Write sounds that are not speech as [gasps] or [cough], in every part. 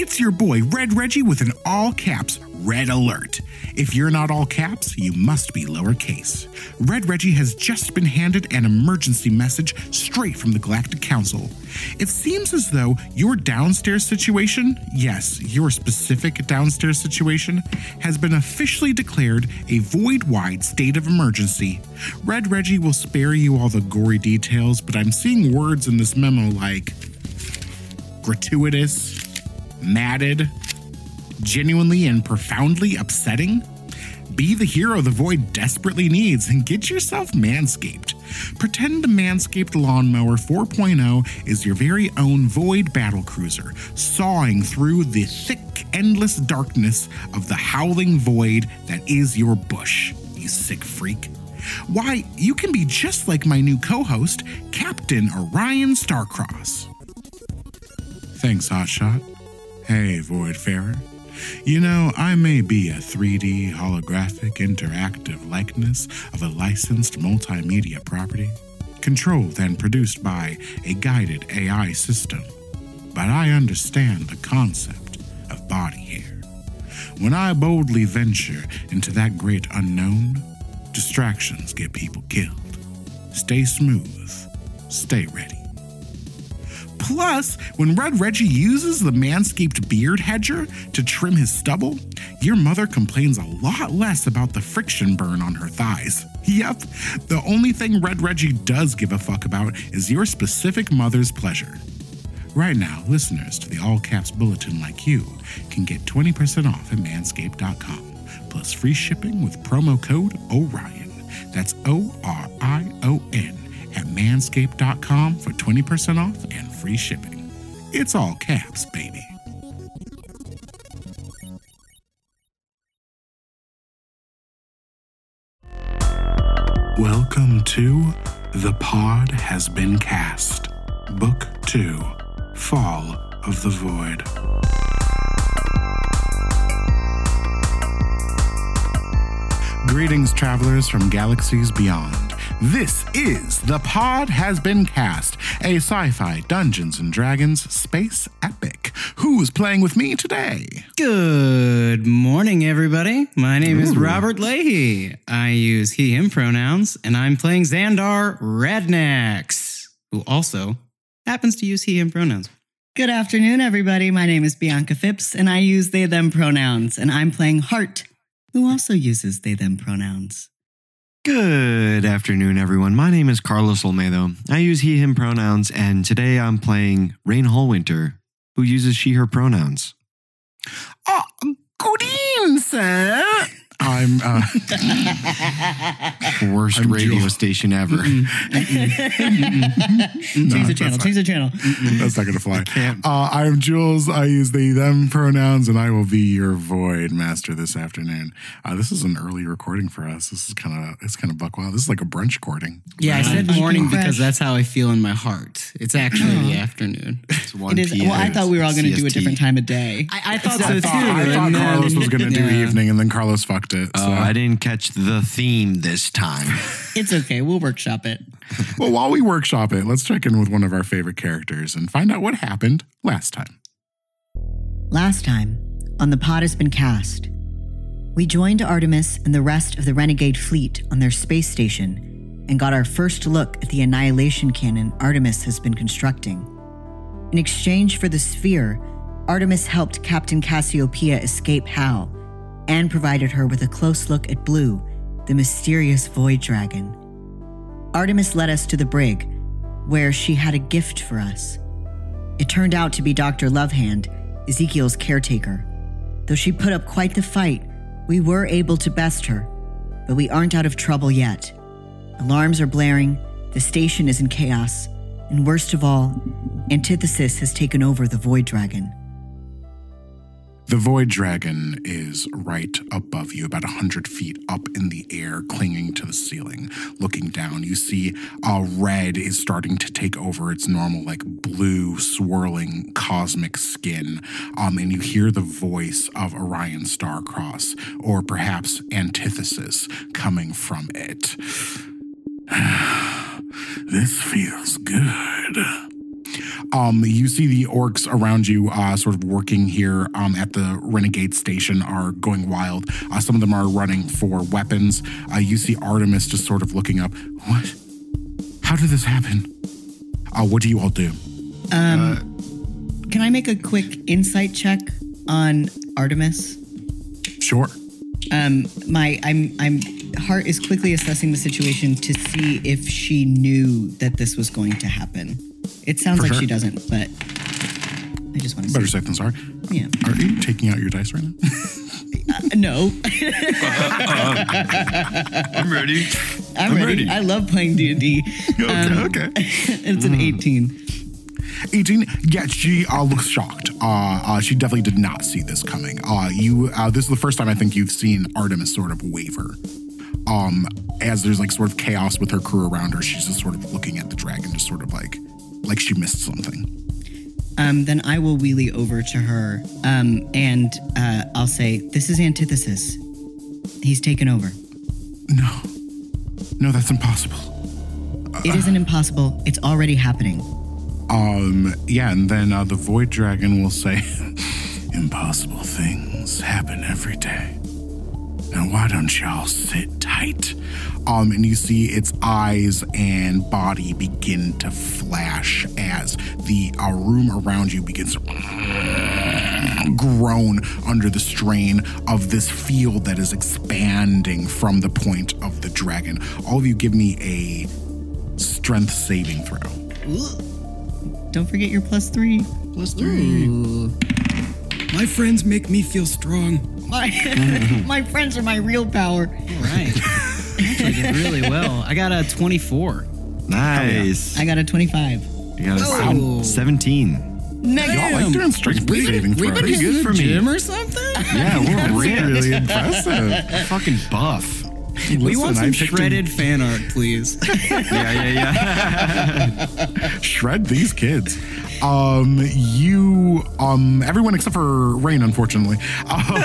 It's your boy, Red Reggie, with an all caps red alert. If you're not all caps, you must be lowercase. Red Reggie has just been handed an emergency message straight from the Galactic Council. It seems as though your downstairs situation, yes, your specific downstairs situation, has been officially declared a void wide state of emergency. Red Reggie will spare you all the gory details, but I'm seeing words in this memo like gratuitous, matted, genuinely and profoundly upsetting? Be the hero the void desperately needs and get yourself manscaped. Pretend the Manscaped Lawnmower 4.0 is your very own void battle cruiser, sawing through the thick, endless darkness of the howling void that is your bush, you sick freak. Why, you can be just like my new co host, Captain Orion Starcross. Thanks, Hotshot. Hey, Voidfarer. You know, I may be a 3D holographic interactive likeness of a licensed multimedia property, controlled and produced by a guided AI system, but I understand the concept of body hair. When I boldly venture into that great unknown, distractions get people killed. Stay smooth, stay ready. Plus, when Red Reggie uses the Manscaped Beard Hedger to trim his stubble, your mother complains a lot less about the friction burn on her thighs. [laughs] Yep, the only thing Red Reggie does give a fuck about is your specific mother's pleasure. Right now, listeners to the All Caps Bulletin like you can get 20% off at manscaped.com, plus free shipping with promo code ORION. That's O R I O N at manscaped.com for 20% off and free shipping. It's all caps, baby. Welcome to The Pod Has Been Cast, Book 2 Fall of the Void. Greetings, travelers from galaxies beyond. This is The Pod Has Been Cast, a sci fi Dungeons and Dragons space epic. Who's playing with me today? Good morning, everybody. My name is Robert Leahy. I use he, him pronouns, and I'm playing Xandar Radnax, who also happens to use he, him pronouns. Good afternoon, everybody. My name is Bianca Phipps, and I use they, them pronouns, and I'm playing Hart, who also uses they, them pronouns. Good afternoon, everyone. My name is Carlos Olmedo. I use he, him pronouns, and today I'm playing Raine Hallwinter, who uses she, her pronouns. Oh, good evening, sir. I'm uh, [laughs] Worst I'm radio Jewel. station ever. change the channel, change the channel. that's not gonna fly. Uh, I'm Jules. I use they them pronouns, and I will be your void master this afternoon. Uh, this is an early recording for us. This is kind of it's kind of buck wild. This is like a brunch recording. Yeah, I said morning Fresh. because that's how I feel in my heart. It's actually the afternoon. It's 1 It is. Well, I thought we were all going to do a different time of day. I, I thought so I too. thought, I thought Carlos was gonna do yeah. evening, and then Carlos fucked it. Oh, so. I didn't catch the theme this time. [laughs] It's okay. We'll workshop it. [laughs] well, while we workshop it, let's check in with one of our favorite characters and find out what happened last time. Last time, on The Pod Has Been Cast, we joined Artemis and the rest of the Renegade fleet on their space station and got our first look at the annihilation cannon Artemis has been constructing. In exchange for the sphere, Artemis helped Captain Cassiopeia escape Hal and provided her with a close look at Blue, the mysterious void dragon. Artemis led us to the brig, where she had a gift for us. It turned out to be Dr. Lovehand, Ezekiel's caretaker. Though she put up quite the fight, we were able to best her, but we aren't out of trouble yet. Alarms are blaring, the station is in chaos, and worst of all, Antithesis has taken over the Void Dragon. The Void Dragon is right above you, about 100 feet up in the air, clinging to the ceiling. Looking down, you see uh, red is starting to take over its normal, like blue, swirling cosmic skin. Um, and you hear the voice of Orion Starcross, or perhaps Antithesis, coming from it. [sighs] this feels good. Um, you see the orcs around you, uh, sort of working here um, at the renegade station, are going wild. Uh, some of them are running for weapons. Uh, you see Artemis just sort of looking up. What? How did this happen? Uh, what do you all do? Um, can I make a quick insight check on Artemis? Sure. Um, my I'm I'm Hart is quickly assessing the situation to see if she knew that this was going to happen. It sounds For like sure. she doesn't, but I just want to Better see. safe than sorry. Yeah. Are you taking out your dice right now? [laughs] Uh, no, [laughs] I'm ready. I'm, ready. ready. I love playing D and D. [laughs] okay, okay. It's an 18. 18 yeah she uh, looks shocked uh, uh, she definitely did not see this coming uh, you uh, this is the first time i think you've seen artemis sort of waver um, as there's like sort of chaos with her crew around her she's just sort of looking at the dragon just sort of like like she missed something Um, then I will wheelie over to her, um, and uh, I'll say, "This is Antithesis. He's taken over. no no that's impossible It isn't impossible. It's already happening." um yeah and then uh, the void dragon will say [laughs] impossible things happen every day Now, why don't y'all sit tight? Um, and you see its eyes and body begin to flash as the uh, room around you begins to [sniffs] groan under the strain of this field that is expanding from the point of the dragon. All of you give me a strength saving throw. Don't forget your plus three. Plus three. My friends make me feel strong. My, [laughs] my friends are my real power. All right. [laughs] Actually did really well. I got a 24. Nice. I got a 25. You got a Whoa. seven- 17. Y'all like doing strength saving throws. Pretty good for me. Gym or something? Yeah, we're [laughs] Really, ripped. really impressive. [laughs] Fucking buff. we want Listen, some I picked a- shredded fan art, please. [laughs] Yeah, yeah, yeah. shred these kids. Um, you, um, everyone except for Raine, unfortunately. Um, you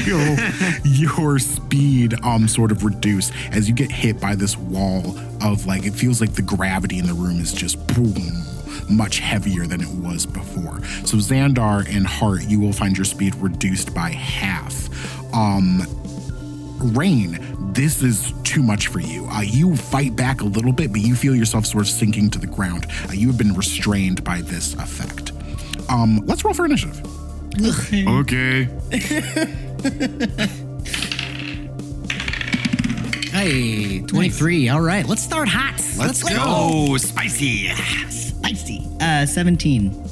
feel [laughs] your speed, um, sort of reduce as you get hit by this wall of like it feels like the gravity in the room is just boom. Much heavier than it was before. So Xandar and Hart, you will find your speed reduced by half. Um, Raine, this is too much for you. Uh, you fight back a little bit, but you feel yourself sort of sinking to the ground. Uh, you have been restrained by this effect. Um, let's roll for initiative. Okay. [laughs] [laughs] hey, 23. All right, let's start hot. Let's, go. Spicy. Spicy. Uh, 17.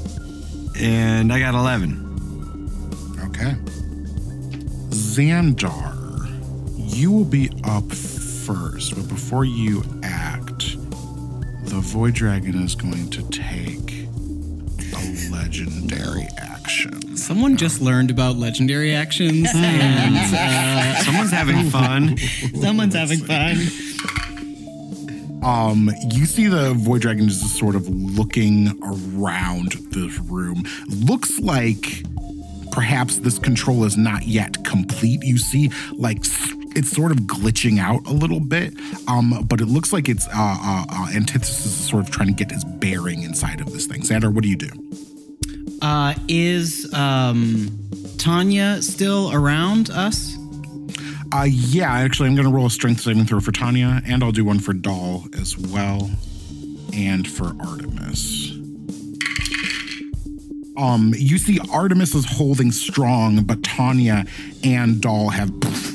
And I got 11. Okay. Xandar, you will be up first, but before you act, the Void Dragon is going to take a legendary action. Someone just learned about legendary actions, [laughs] and uh, Someone's having [laughs] fun. Someone's having fun. Um, you see the void dragon is just sort of looking around this room. Looks like perhaps this control is not yet complete. You see, like it's sort of glitching out a little bit. Um, but it looks like it's uh, uh, uh antithesis is sort of trying to get his bearing inside of this thing. Xandar, what do you do? Uh, is um, Tanya still around us? Uh, yeah, actually, I'm going to roll a strength saving throw for Tanya, and I'll do one for Doll as well, and for Artemis. Um, you see, Artemis is holding strong, but Tanya and Doll have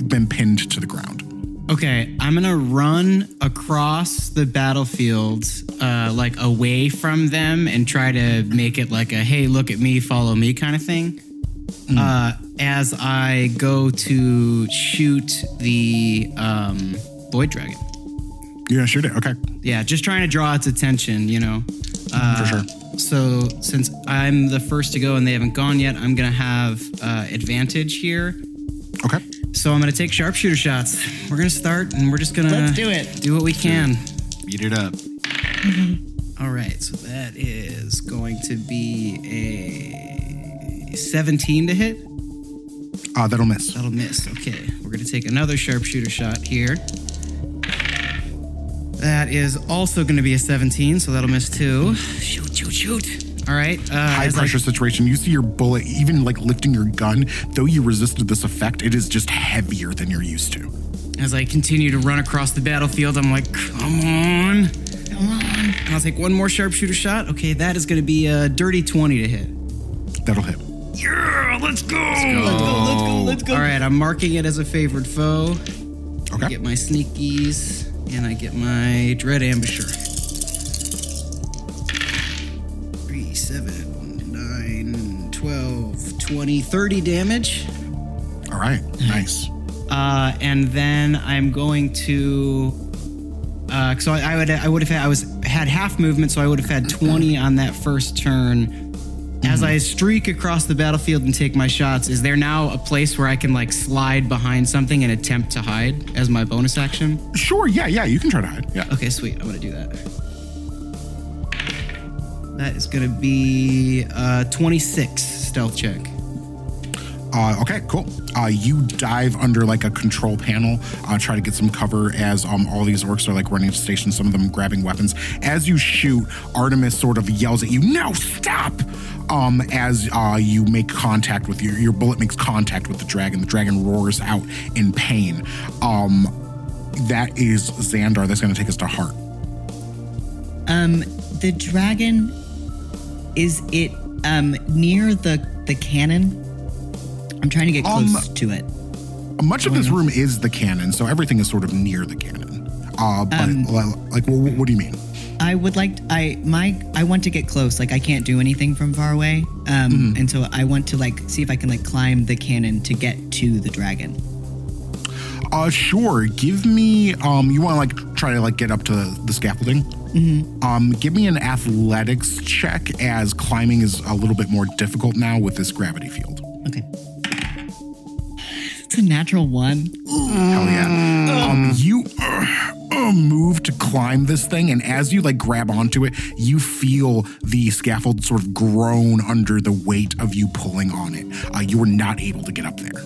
been pinned to the ground. Okay, I'm gonna run across the battlefield, uh, like away from them, and try to make it like a "Hey, look at me, follow me" kind of thing. Uh, as I go to shoot the um, void dragon. You're gonna shoot it, okay? Yeah, just trying to draw its attention, you know. Uh, For sure. So since I'm the first to go and they haven't gone yet, I'm gonna have uh, advantage here. Okay. So I'm gonna take sharpshooter shots. We're gonna start, and we're just gonna Let's do it. Do what we can. Beat it up. [laughs] All right, so that is going to be a 17 to hit. Uh, that'll miss. That'll miss. Okay, we're gonna take another sharpshooter shot here. That is also going to be a 17, so that'll miss two. Shoot, shoot, shoot. All right. Uh, High as I- pressure situation. You see your bullet, even like lifting your gun, though you resisted this effect, it is just heavier than you're used to. As I continue to run across the battlefield, I'm like, come on, come on. And I'll take one more sharpshooter shot. Okay, that is going to be a dirty 20 to hit. That'll hit. Yeah, let's go. Let's go, let's go, let's go. All right, I'm marking it as a favored foe. I Okay. get my sneakies, and I get my dread ambusher. 20, 30 damage. All right. Nice. Uh, and then I'm going to. Uh, so I, I would I would have had I was had half movement, so I would have had 20 on that first turn. As I streak across the battlefield and take my shots, is there now a place where I can like slide behind something and attempt to hide as my bonus action? Sure. Yeah. Yeah. You can try to hide. Yeah. Okay, sweet. I'm gonna do that. That is gonna be uh, 26 stealth check. Uh, okay, cool. Uh, you dive under like a control panel, uh, try to get some cover as um, all these orcs are like running to station, some of them grabbing weapons. As you shoot, Artemis sort of yells at you, No, stop! Um, as uh, you make contact with your, your bullet makes contact with the dragon. The dragon roars out in pain. Um, that is Xandar. That's going to take us to Hart. Um, the dragon is it um near the the cannon? I'm trying to get Um, close to it. Much of this room is the cannon, so everything is sort of near the cannon. Uh, but like, what, what do you mean? I would like I my I want to get close. Like I can't do anything from far away. Um, and so I want to like see if I can like climb the cannon to get to the dragon. Uh, sure. Give me. Um, you want to like try to like get up to the scaffolding? Mm-hmm. Um, give me an athletics check as climbing is a little bit more difficult now with this gravity field. Okay. It's a natural one. Hell yeah. Um, you uh, uh, move to climb this thing, and as you like grab onto it, you feel the scaffold sort of groan under the weight of you pulling on it. Uh, you are not able to get up there.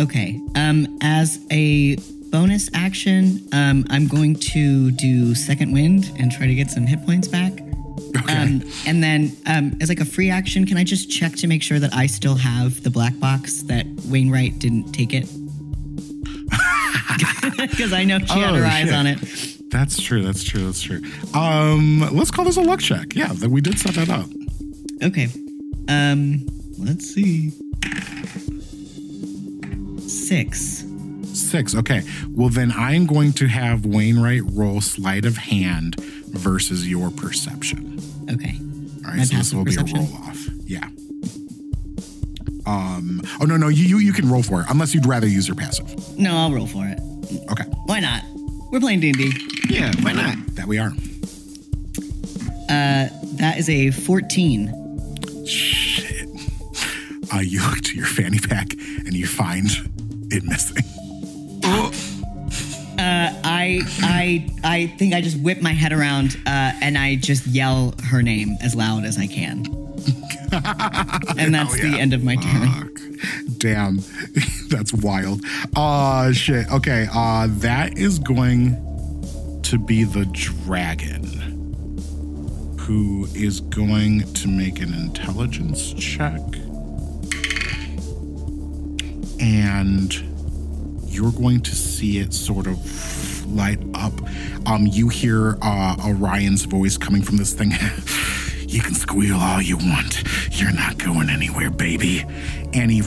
Okay. Um, as a bonus action, um, I'm going to do second wind and try to get some hit points back. Okay. Um, and then um, as like a free action, can I just check to make sure that I still have the black box that Wainwright didn't take it? [laughs] Because I know she had Oh, her eyes shit. on it. That's true. That's true. That's true. Um, let's call this a luck check. Yeah, that we did set that up. Okay. Um, let's see. Six. Six. Okay. Well, then I'm going to have Wainwright roll sleight of hand versus your perception. Okay. All right. My so this passive will be a roll off. Yeah. Um. Oh no no you, you you can roll for it unless you'd rather use your passive. No, I'll roll for it. Okay. Why not? We're playing D&D. Yeah, why not? That we are. Uh, that is a 14. Shit. [laughs] Uh, you look to your fanny pack and you find it missing. I I I think I just whip my head around uh, and I just yell her name as loud as I can. [laughs] and that's yeah. the end of my turn. Fuck. Damn. [laughs] That's wild. Uh shit. Okay. Uh that is going to be the dragon who is going to make an intelligence check. And you're going to see it sort of light up. Um, you hear uh, Orion's voice coming from this thing. [laughs] you can squeal all you want. You're not going anywhere, baby. And he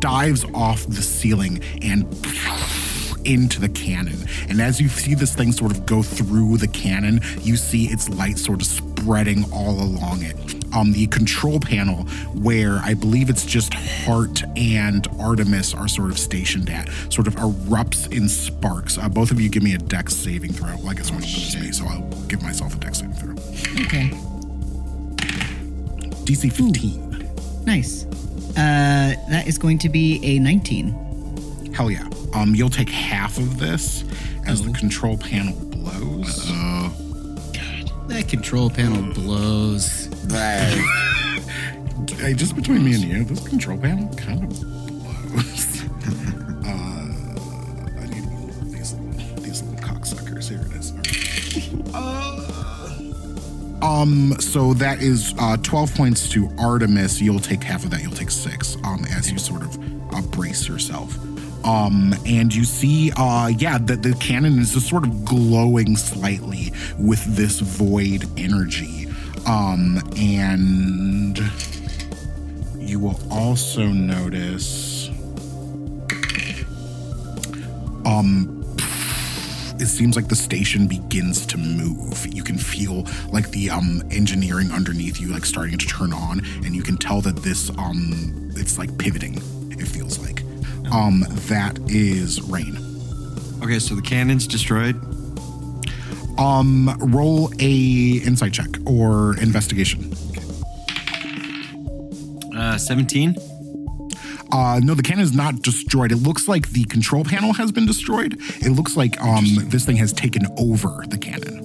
dives off the ceiling and [laughs] into the cannon. And as you see this thing sort of go through the cannon, you see its light sort of spreading all along it. Um, the control panel, where I believe it's just Hart and Artemis are sort of stationed at, sort of erupts in sparks. Uh, both of you give me a dex saving throw. Well, I guess one of is me, so I'll give myself a dex saving throw. Okay. DC 15. Nice. Uh, that is going to be a 19. Hell yeah. Um, you'll take half of this as the control panel blows. Uh-oh. God, that control panel blows. [laughs] Hey, just between me and you, this control panel kind of blows. [laughs] uh, I need one of these little, these little cocksuckers. Here it is. Right. Um, so that is uh, 12 points to Artemis. You'll take half of that. You'll take six um, as you sort of uh, brace yourself. Um, and you see, uh, yeah, that the cannon is just sort of glowing slightly with this void energy. Um, and you will also notice, um, it seems like the station begins to move. You can feel like the um engineering underneath you like starting to turn on, and you can tell that this um it's like pivoting. It feels like. Um, that is Raine. Okay, so the cannon's destroyed. Um, roll a insight check or investigation. Uh, 17. Uh, no, the cannon is not destroyed. It looks like the control panel has been destroyed. It looks like um this thing has taken over the cannon.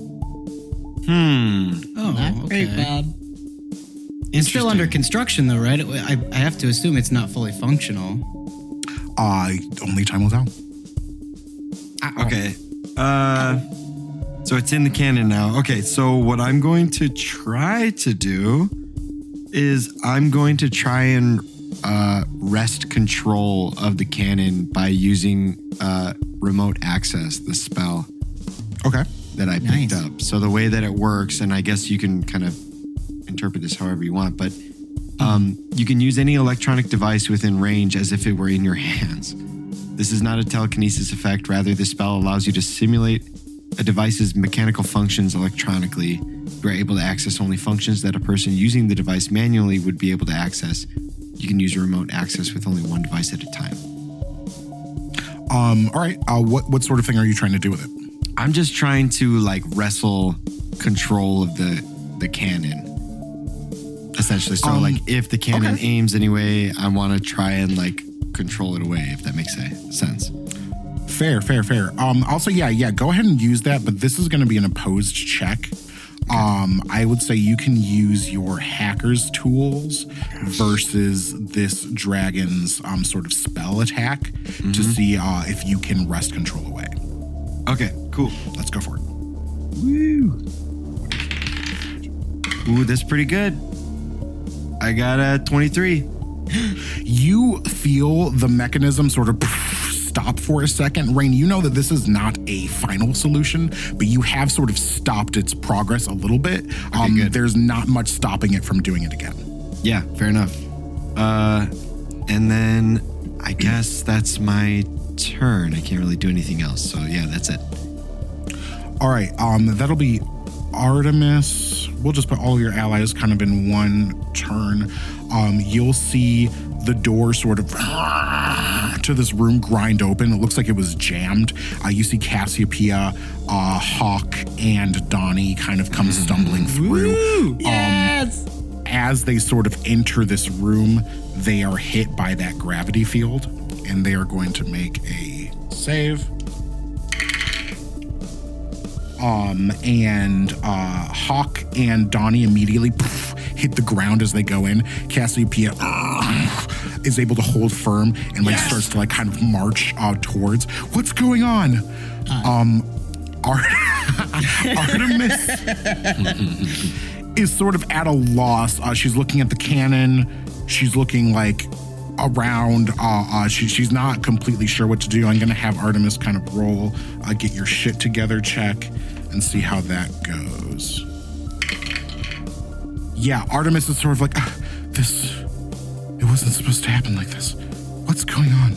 Hmm. Oh, Not okay. very bad. It's still under construction, though, right? I, I have to assume it's not fully functional. Uh, only time will tell. Okay. Uh, so it's in the cannon now. Okay, so what I'm going to try to do is I'm going to try and uh, wrest control of the cannon by using uh, remote access, the spell Okay. that I picked Nice. up. So the way that it works, and I guess you can kind of interpret this however you want, but um, you can use any electronic device within range as if it were in your [laughs] hands. This is not a telekinesis effect. Rather, the spell allows you to simulate a device's mechanical functions electronically. You are able to access only functions that a person using the device manually would be able to access. You can use remote access with only one device at a time. Um, all right. Uh, what what sort of thing are you trying to do with it? I'm just trying to like wrestle control of the the cannon. Essentially, so Um, like if the cannon okay. aims anyway, I want to try and like control it away. If that makes se- sense. Fair, fair, fair. Um, also, yeah, yeah. Go ahead and use that, but this is going to be an opposed check. Um, I would say you can use your hacker's tools versus this dragon's um sort of spell attack to see uh, if you can wrest control away. Okay, cool. Let's go for it. Woo! Ooh, that's pretty good. I got a 23. [gasps] You feel the mechanism sort of stop for a second. Raine, you know that this is not a final solution, but you have sort of stopped its progress a little bit. Um, good. there's not much stopping it from doing it again. Yeah, fair enough. Uh, and then I guess that's my turn. I can't really do anything else. So yeah, that's it. All right, um, that'll be Artemis. We'll just put all of your allies kind of in one turn. Um, you'll see the door sort of to this room grind open. It looks like it was jammed. Uh, you see Cassiopeia, uh, Hawk, and Donnie kind of come stumbling through. Yes. As they sort of enter this room, they are hit by that gravity field, and they are going to make a save. Um, and uh, Hawk and Donnie immediately poof, hit the ground as they go in. Cassiopeia [clears throat] is able to hold firm and like starts to like kind of march uh, towards. What's going on? Um, Ar- [laughs] Artemis is sort of at a loss. Uh, she's looking at the cannon. She's looking like around. Uh, uh, she, she's not completely sure what to do. I'm going to have Artemis kind of roll, uh, get your shit together check, and see how that goes. Yeah, Artemis is sort of like, "Ah, this, wasn't supposed to happen like this. What's going on?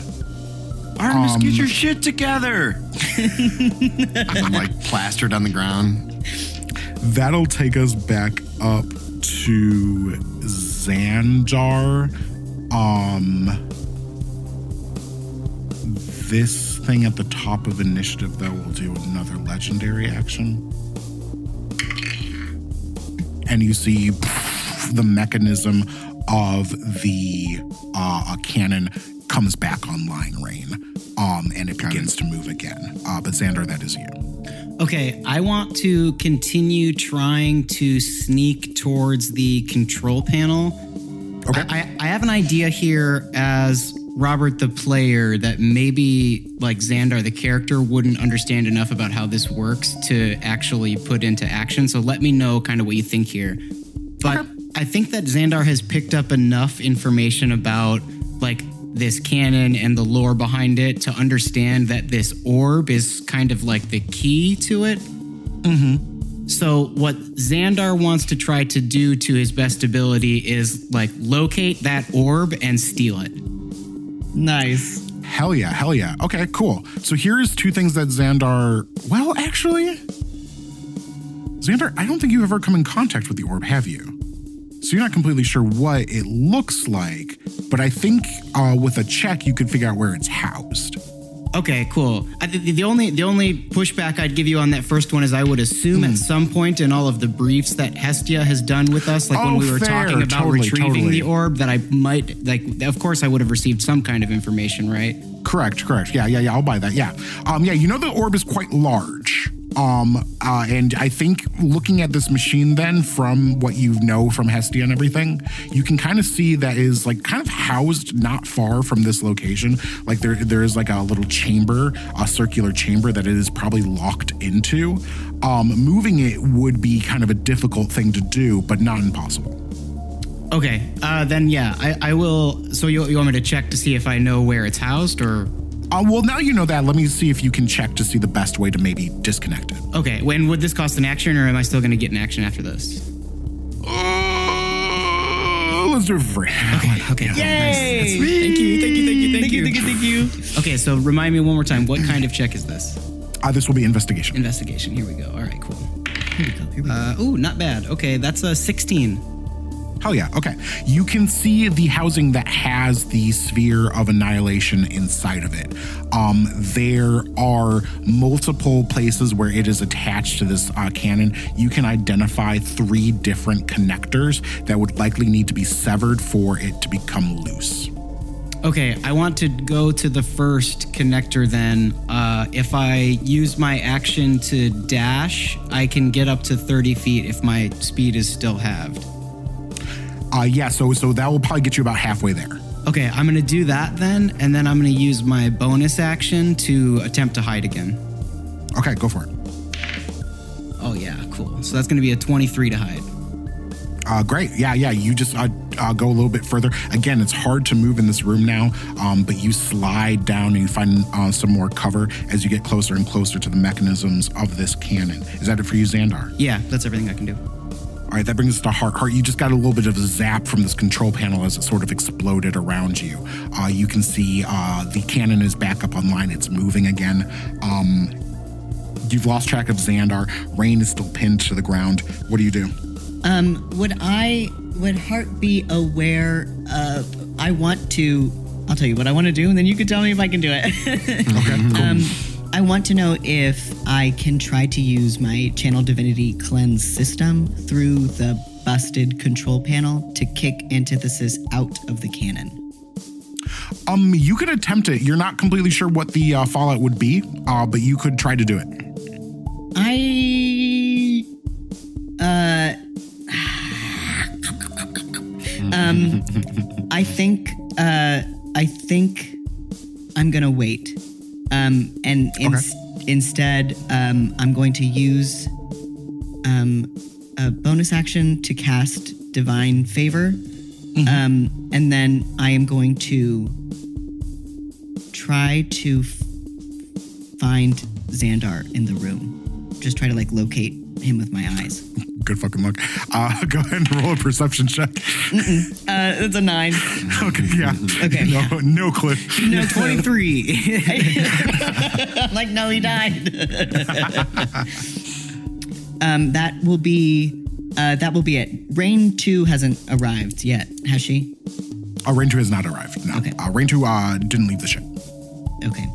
Artemis, Um, get your shit together. I'm like plastered on the ground. That'll take us back up to Xandar. Um, this thing at the top of initiative, though, will do another legendary action. And you see the mechanism of the uh, cannon comes back online, Raine. Um, and it begins to move again. Uh, but Xandar, that is you. Okay, I want to continue trying to sneak towards the control panel. Okay. I, I have an idea here as Robert the player that maybe like Xandar the character wouldn't understand enough about how this works to actually put into action. So let me know kind of what you think here. But I think that Xandar has picked up enough information about like this canon and the lore behind it to understand that this orb is kind of like the key to it. Mm-hmm. So what Xandar wants to try to do to his best ability is like locate that orb and steal it. Nice. Hell yeah, hell yeah. Okay, cool. So here's two things that Xandar. Well, actually, Xandar, I don't think you've ever come in contact with the orb, have you? So you're not completely sure what it looks like, but I think uh, with a check you could figure out where it's housed. Okay, cool. I, the, the only the only pushback I'd give you on that first one is I would assume at some point in all of the briefs that Hestia has done with us, like when Oh, we were fair. talking about Totally, retrieving totally. the orb, that I might like. Of course, I would have received some kind of information, right? Correct, correct. Yeah, yeah, yeah. I'll buy that. Yeah. Um, yeah, you know the orb is quite large. Um, uh, and I think looking at this machine then from what you know from Hestia and everything, you can kind of see that is like kind of housed not far from this location. Like there there is like a little chamber, a circular chamber that it is probably locked into. Um, moving it would be kind of a difficult thing to do, but not impossible. Okay, uh, then yeah, I, I will. So you, you want me to check to see if I know where it's housed, or Uh, well, now you know that. Let me see if you can check to see the best way to maybe disconnect it. okay? When would this cost an action, or am I still going to get an action after this? Uh, let's do it for free. Okay, okay. Yay! Thank you, thank you, thank you, thank you, thank you, thank you. Okay, so remind me one more time. What kind of check is this? Uh, this will be investigation. Investigation. Here we go. All right, cool. Here we go. Here we go. Uh, ooh, not bad. Okay, that's a 16. Hell yeah. Okay. You can see the housing that has the sphere of annihilation inside of it. Um, there are multiple places where it is attached to this uh, cannon. You can identify three different connectors that would likely need to be severed for it to become loose. Okay, I want to go to the first connector then. Uh, if I use my action to dash, I can get up to 30 feet if my speed is still halved. Uh, yeah. So so that will probably get you about halfway there. Okay, I'm gonna do that then, and then I'm gonna use my bonus action to attempt to hide again. Okay. Go for it. Oh, yeah, cool. So that's gonna be a 23 to hide. Uh, great. Yeah, yeah. You just uh, uh, go a little bit further. Again, it's hard to move in this room now, um, but you slide down and you find uh, some more cover as you get closer and closer to the mechanisms of this cannon. Is that it for you, Xandar? Yeah, that's everything I can do. All right, that brings us to Hart. Hart, you just got a little bit of a zap from this control panel as it sort of exploded around you. Uh, you can see uh, the cannon is back up online. It's moving again. Um, you've lost track of Xandar. Rain is still pinned to the ground. What do you do? Um, would I would Hart be aware of I want to I'll tell you what I want to do and then you can tell me if I can do it. [laughs] Okay, cool. um I want to know if I can try to use my channel divinity cleanse system through the busted control panel to kick antithesis out of the cannon. Um, you could attempt it. You're not completely sure what the uh, fallout would be, uh, but you could try to do it. I uh [sighs] um I think uh I think I'm gonna wait. Um and ins- instead um I'm going to use um a bonus action to cast divine favor. Um and then I am going to try to f- find Xandar in the room. Just try to like locate him with my eyes. [laughs] Good fucking luck. Uh, [laughs] go ahead and roll a perception check. Uh, it's a nine. [laughs] okay, yeah. Okay. No, no clue. No, 23. I'm like, no, he died. um, that will be. Uh, that will be it. Rain two hasn't arrived yet, has she? Uh, Rain 2 has not arrived. No. Okay. Uh, Rain 2 uh, didn't leave the ship. Okay.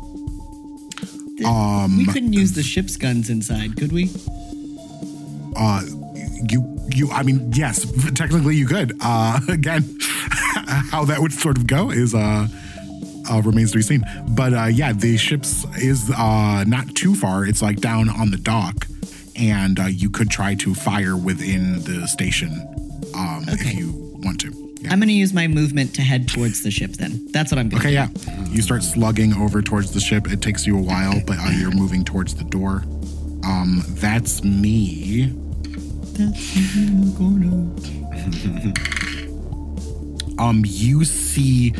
Um, We couldn't use the ship's guns inside, could we? Uh, you, you, I mean, yes, technically you could. Uh, [laughs] again, [laughs] how that would sort of go is, uh, uh, remains to be seen. But uh, yeah, the ship's is uh, not too far. It's like down on the dock, and uh, you could try to fire within the station um, if you want to. I'm going to use my movement to head towards the ship then. That's what I'm going to Okay, yeah. You start slugging over towards the ship. It takes you a while, but uh, you're moving towards the door. Um, that's me. [laughs] um, you see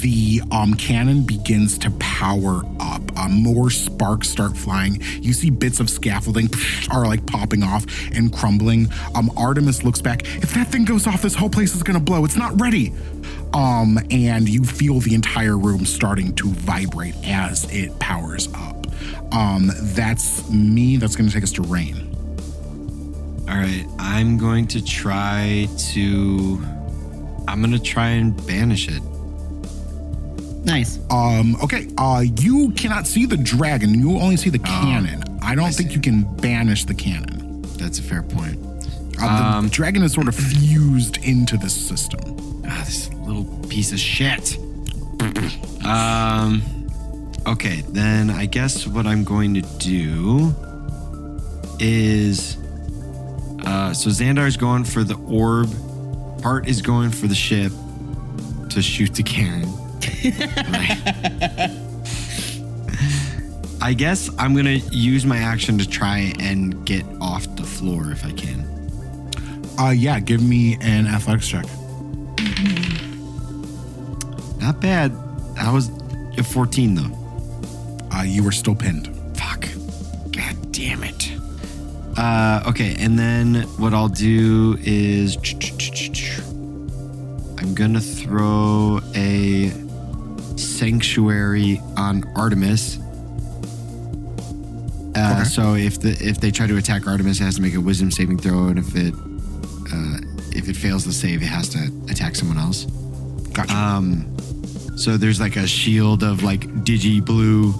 the um, cannon begins to power up. Uh, more sparks start flying. You see bits of scaffolding [laughs] are like popping off and crumbling. Um, Artemis looks back. If that thing goes off, this whole place is gonna blow. It's not ready. Um, and you feel the entire room starting to vibrate as it powers up. Um, that's me. That's gonna take us to Raine. All right, I'm going to try to. I'm gonna try and banish it. Nice. Um, okay, uh, you cannot see the dragon. You only see the cannon. I don't think you can banish the cannon. That's a fair point. Uh, the dragon is sort of fused into the system. Ah, this little piece of shit. um. Okay, then I guess what I'm going to do is. Uh, so Xandar's going for the orb. Hart is going for the ship to shoot the cannon. Right. [laughs] I guess I'm gonna use my action to try and get off the floor if I can. Uh, yeah, give me an athletics check. Not bad. I was a 14 though. Uh, you were still pinned. Uh, okay, and then what I'll do is I'm gonna throw a sanctuary on Artemis. Uh, Okay. So if the if they try to attack Artemis, it has to make a Wisdom saving throw, and if it uh, if it fails the save, it has to attack someone else. Gotcha. Um, so there's like a shield of like digi blue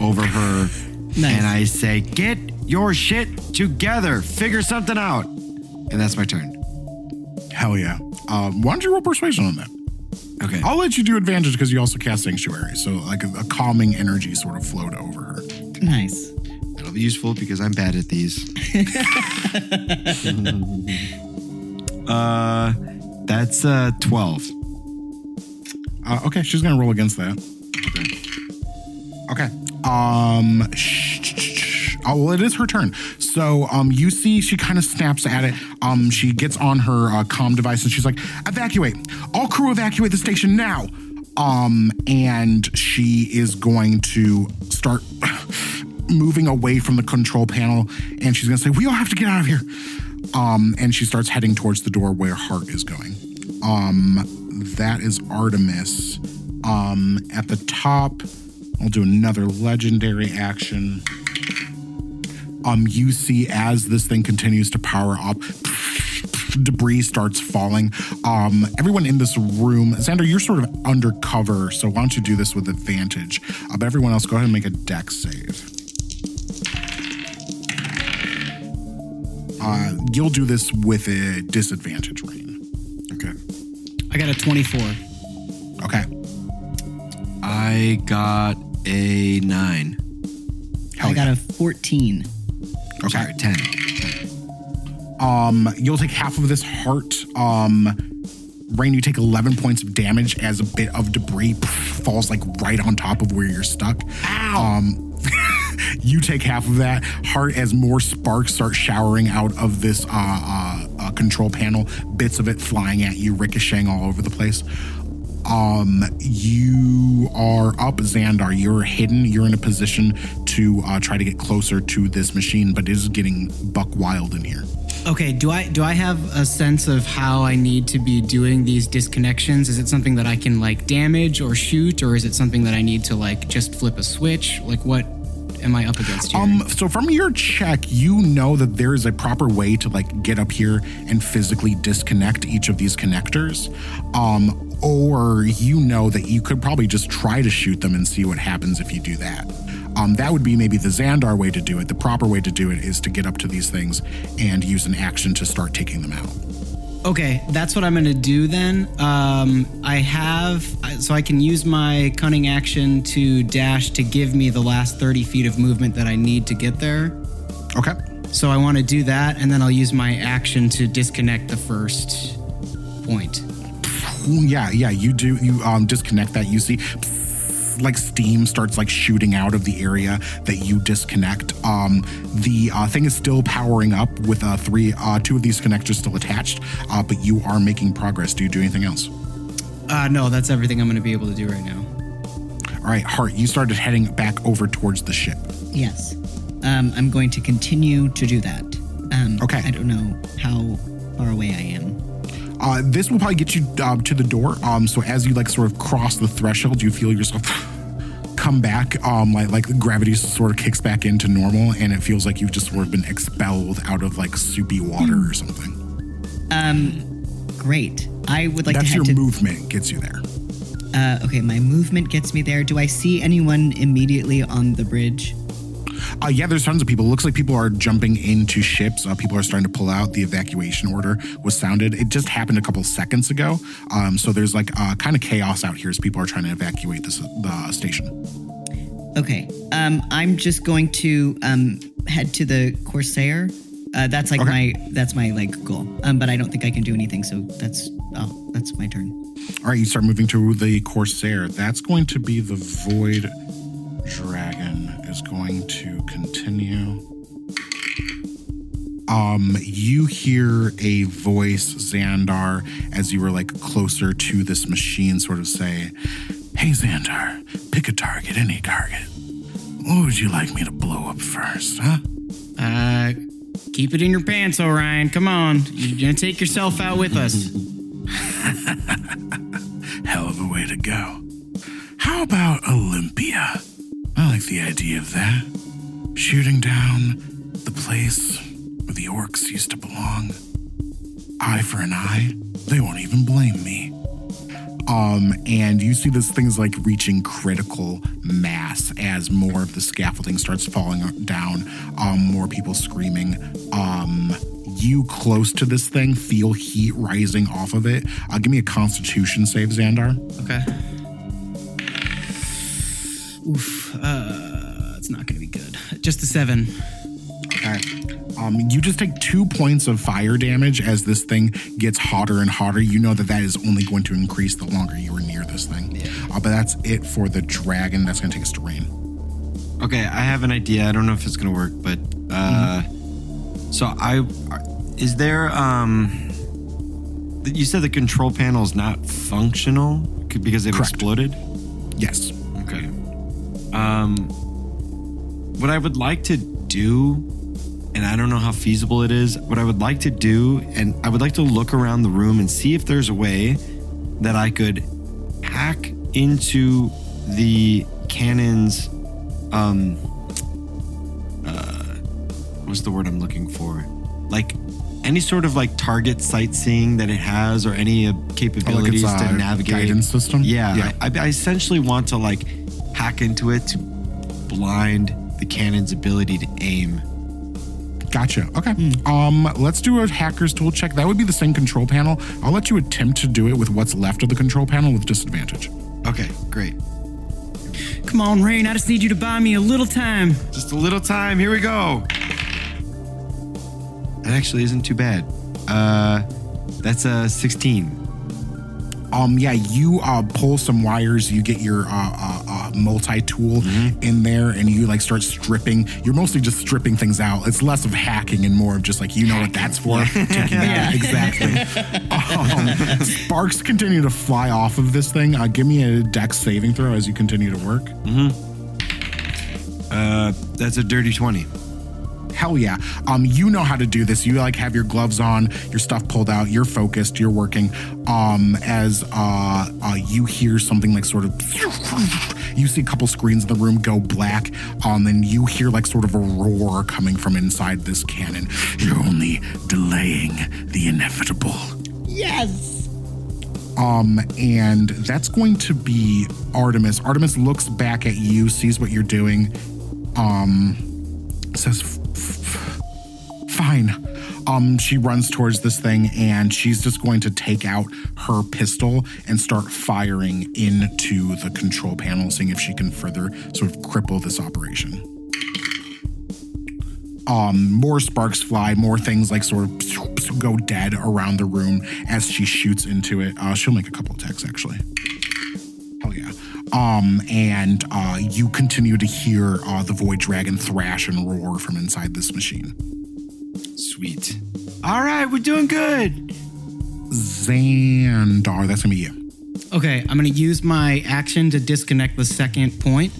over her, [laughs] Nice. and I say, "Get your shit together, figure something out," and that's my turn. Hell yeah. Um, why don't you roll persuasion on that? Okay. I'll let you do advantage because you also cast sanctuary, so like a, a calming energy sort of flowed over her. Nice. That'll be useful because I'm bad at these. [laughs] [laughs] uh, that's uh twelve. Uh, okay, she's gonna roll against that. Okay. Um. Shh, shh, shh. Oh well, it is her turn. So um, you see, she kind of snaps at it. Um, she gets on her uh, comm device and she's like, "Evacuate! All crew evacuate the station now!" Um, and she is going to start [sighs] moving away from the control panel, and she's gonna say, "We all have to get out of here." Um, and she starts heading towards the door where Hart is going. Um, that is Artemis. Um, at the top, I'll do another legendary action. Um, you see as this thing continues to power up, debris starts falling. Um, everyone in this room, Xandar, you're sort of undercover, so why don't you do this with advantage? Uh, but everyone else, go ahead and make a dex save. Uh, you'll do this with a disadvantage, Raine. Okay. I got a 24. Okay. I got a nine. Hell I got yeah. a 14. Okay. Sorry, ten. Um, you'll take half of this Hart. Um, Raine, you take 11 points of damage as a bit of debris falls like right on top of where you're stuck. Ow! Um, [laughs] you take half of that Hart as more sparks start showering out of this uh, uh, uh, control panel, bits of it flying at you, ricocheting all over the place. Um, you are up, Xandar. You're hidden. You're in a position to uh, try to get closer to this machine, but it is getting buck wild in here. Okay, do I do I have a sense of how I need to be doing these disconnections? Is it something that I can like damage or shoot, or is it something that I need to like just flip a switch? Like what am I up against here? Um, so from your check, you know that there is a proper way to like get up here and physically disconnect each of these connectors. Um, or you know that you could probably just try to shoot them and see what happens if you do that. Um, that would be maybe the Xandar way to do it. The proper way to do it is to get up to these things and use an action to start taking them out. Okay, that's what I'm gonna do then. Um, I have, so I can use my cunning action to dash to give me the last 30 feet of movement that I need to get there. Okay. So I want to do that, and then I'll use my action to disconnect the first point. Ooh, Yeah, yeah, you do. You um, disconnect that. You see, like steam starts like shooting out of the area that you disconnect. Um, the uh, thing is still powering up with uh, three, uh, two of these connectors still attached, uh, but you are making progress. Do you do anything else? Uh, no, that's everything I'm going to be able to do right now. All right, Hart, you started heading back over towards the ship. Yes. Um, I'm going to continue to do that. Um, Okay. I don't know how far away I am. Uh, this will probably get you uh, to the door. Um, so as you like sort of cross the threshold, you feel yourself [sighs] come back. Um, like like gravity sort of kicks back into normal, and it feels like you've just sort of been expelled out of like soupy water or something. Um, great. I would like That's to your to. movement gets you there. Uh, okay, my movement gets me there. Do I see anyone immediately on the bridge? Uh, yeah, there's tons of people. It looks like people are jumping into ships. Uh, people are starting to pull out. The evacuation order was sounded. It just happened a couple seconds ago. Um, so there's like uh, kind of chaos out here as people are trying to evacuate this the station. Okay. Um, I'm just going to um head to the Corsair. Uh, that's like Okay. my that's my like goal. Um, but I don't think I can do anything. So that's oh, that's my turn. All right, you start moving to the Corsair. That's going to be the Void Dragon is going to continue. Um, you hear a voice, Xandar, as you were like closer to this machine, sort of say, Hey Xandar, pick a target, any target. What would you like me to blow up first, huh? Uh, keep it in your pants, Orion. Come on. You're going to take yourself out with us. [laughs] [laughs] Hell of a way to go. How about Olympia? Like the idea of that. Shooting down the place where the orcs used to belong. Eye for an eye. They won't even blame me. Um, and you see this thing's like reaching critical mass as more of the scaffolding starts falling down. Um, more people screaming. Um, you close to this thing feel heat rising off of it. Uh, give me a Constitution save, Xandar. Okay. Oof. Uh, it's not going to be good. Just a seven. Okay. Um, you just take two points of fire damage as this thing gets hotter and hotter. You know that that is only going to increase the longer you are near this thing. Uh, but that's it for the dragon. That's going to take us to Raine. Okay, I have an idea. I don't know if it's gonna work, but uh, so I is there um. You said the control panel is not functional because it Correct. exploded. Yes. Um, what I would like to do, and I don't know how feasible it is, what I would like to do, and I would like to look around the room and see if there's a way that I could hack into the cannon's, um, uh, what's the word I'm looking for? Like any sort of like target sightseeing that it has, or any uh, capabilities uh, to navigate guidance system? Yeah, Yeah. I, I essentially want to like hack into it to blind the cannon's ability to aim. Gotcha. Okay. Um, let's do a hacker's tool check. That would be the same control panel. I'll let you attempt to do it with what's left of the control panel with disadvantage. Okay, great. Come on, Raine. I just need you to buy me a little time. Just a little time. Here we go. That actually isn't too bad. Uh, that's a 16. Um, yeah, you uh, pull some wires. You get your uh, uh, uh, multi-tool in there, and you like start stripping. You're mostly just stripping things out. It's less of hacking and more of just like you know what that's for. Taking that exactly. [laughs] um, sparks continue to fly off of this thing. Uh, give me a dex saving throw as you continue to work. Uh, that's a dirty 20. Hell yeah. Um, you know how to do this. You like have your gloves on, your stuff pulled out, you're focused, you're working. Um, as uh, uh you hear something like sort of you see a couple screens in the room go black, um, and you hear like sort of a roar coming from inside this cannon. You're only delaying the inevitable. Yes. Um, and that's going to be Artemis. Artemis looks back at you, sees what you're doing, um, says, "F- f- "Fine." Um, she runs towards this thing, and she's just going to take out her pistol and start firing into the control panel, seeing if she can further sort of cripple this operation. Um, more sparks fly, more things like sort of go dead around the room as she shoots into it. Uh, she'll make a couple attacks actually. Hell yeah. Um, and uh, you continue to hear uh, the void dragon thrash and roar from inside this machine. Sweet. All right, we're doing good. Xandar, that's gonna be you. Okay, I'm gonna use my action to disconnect the second point,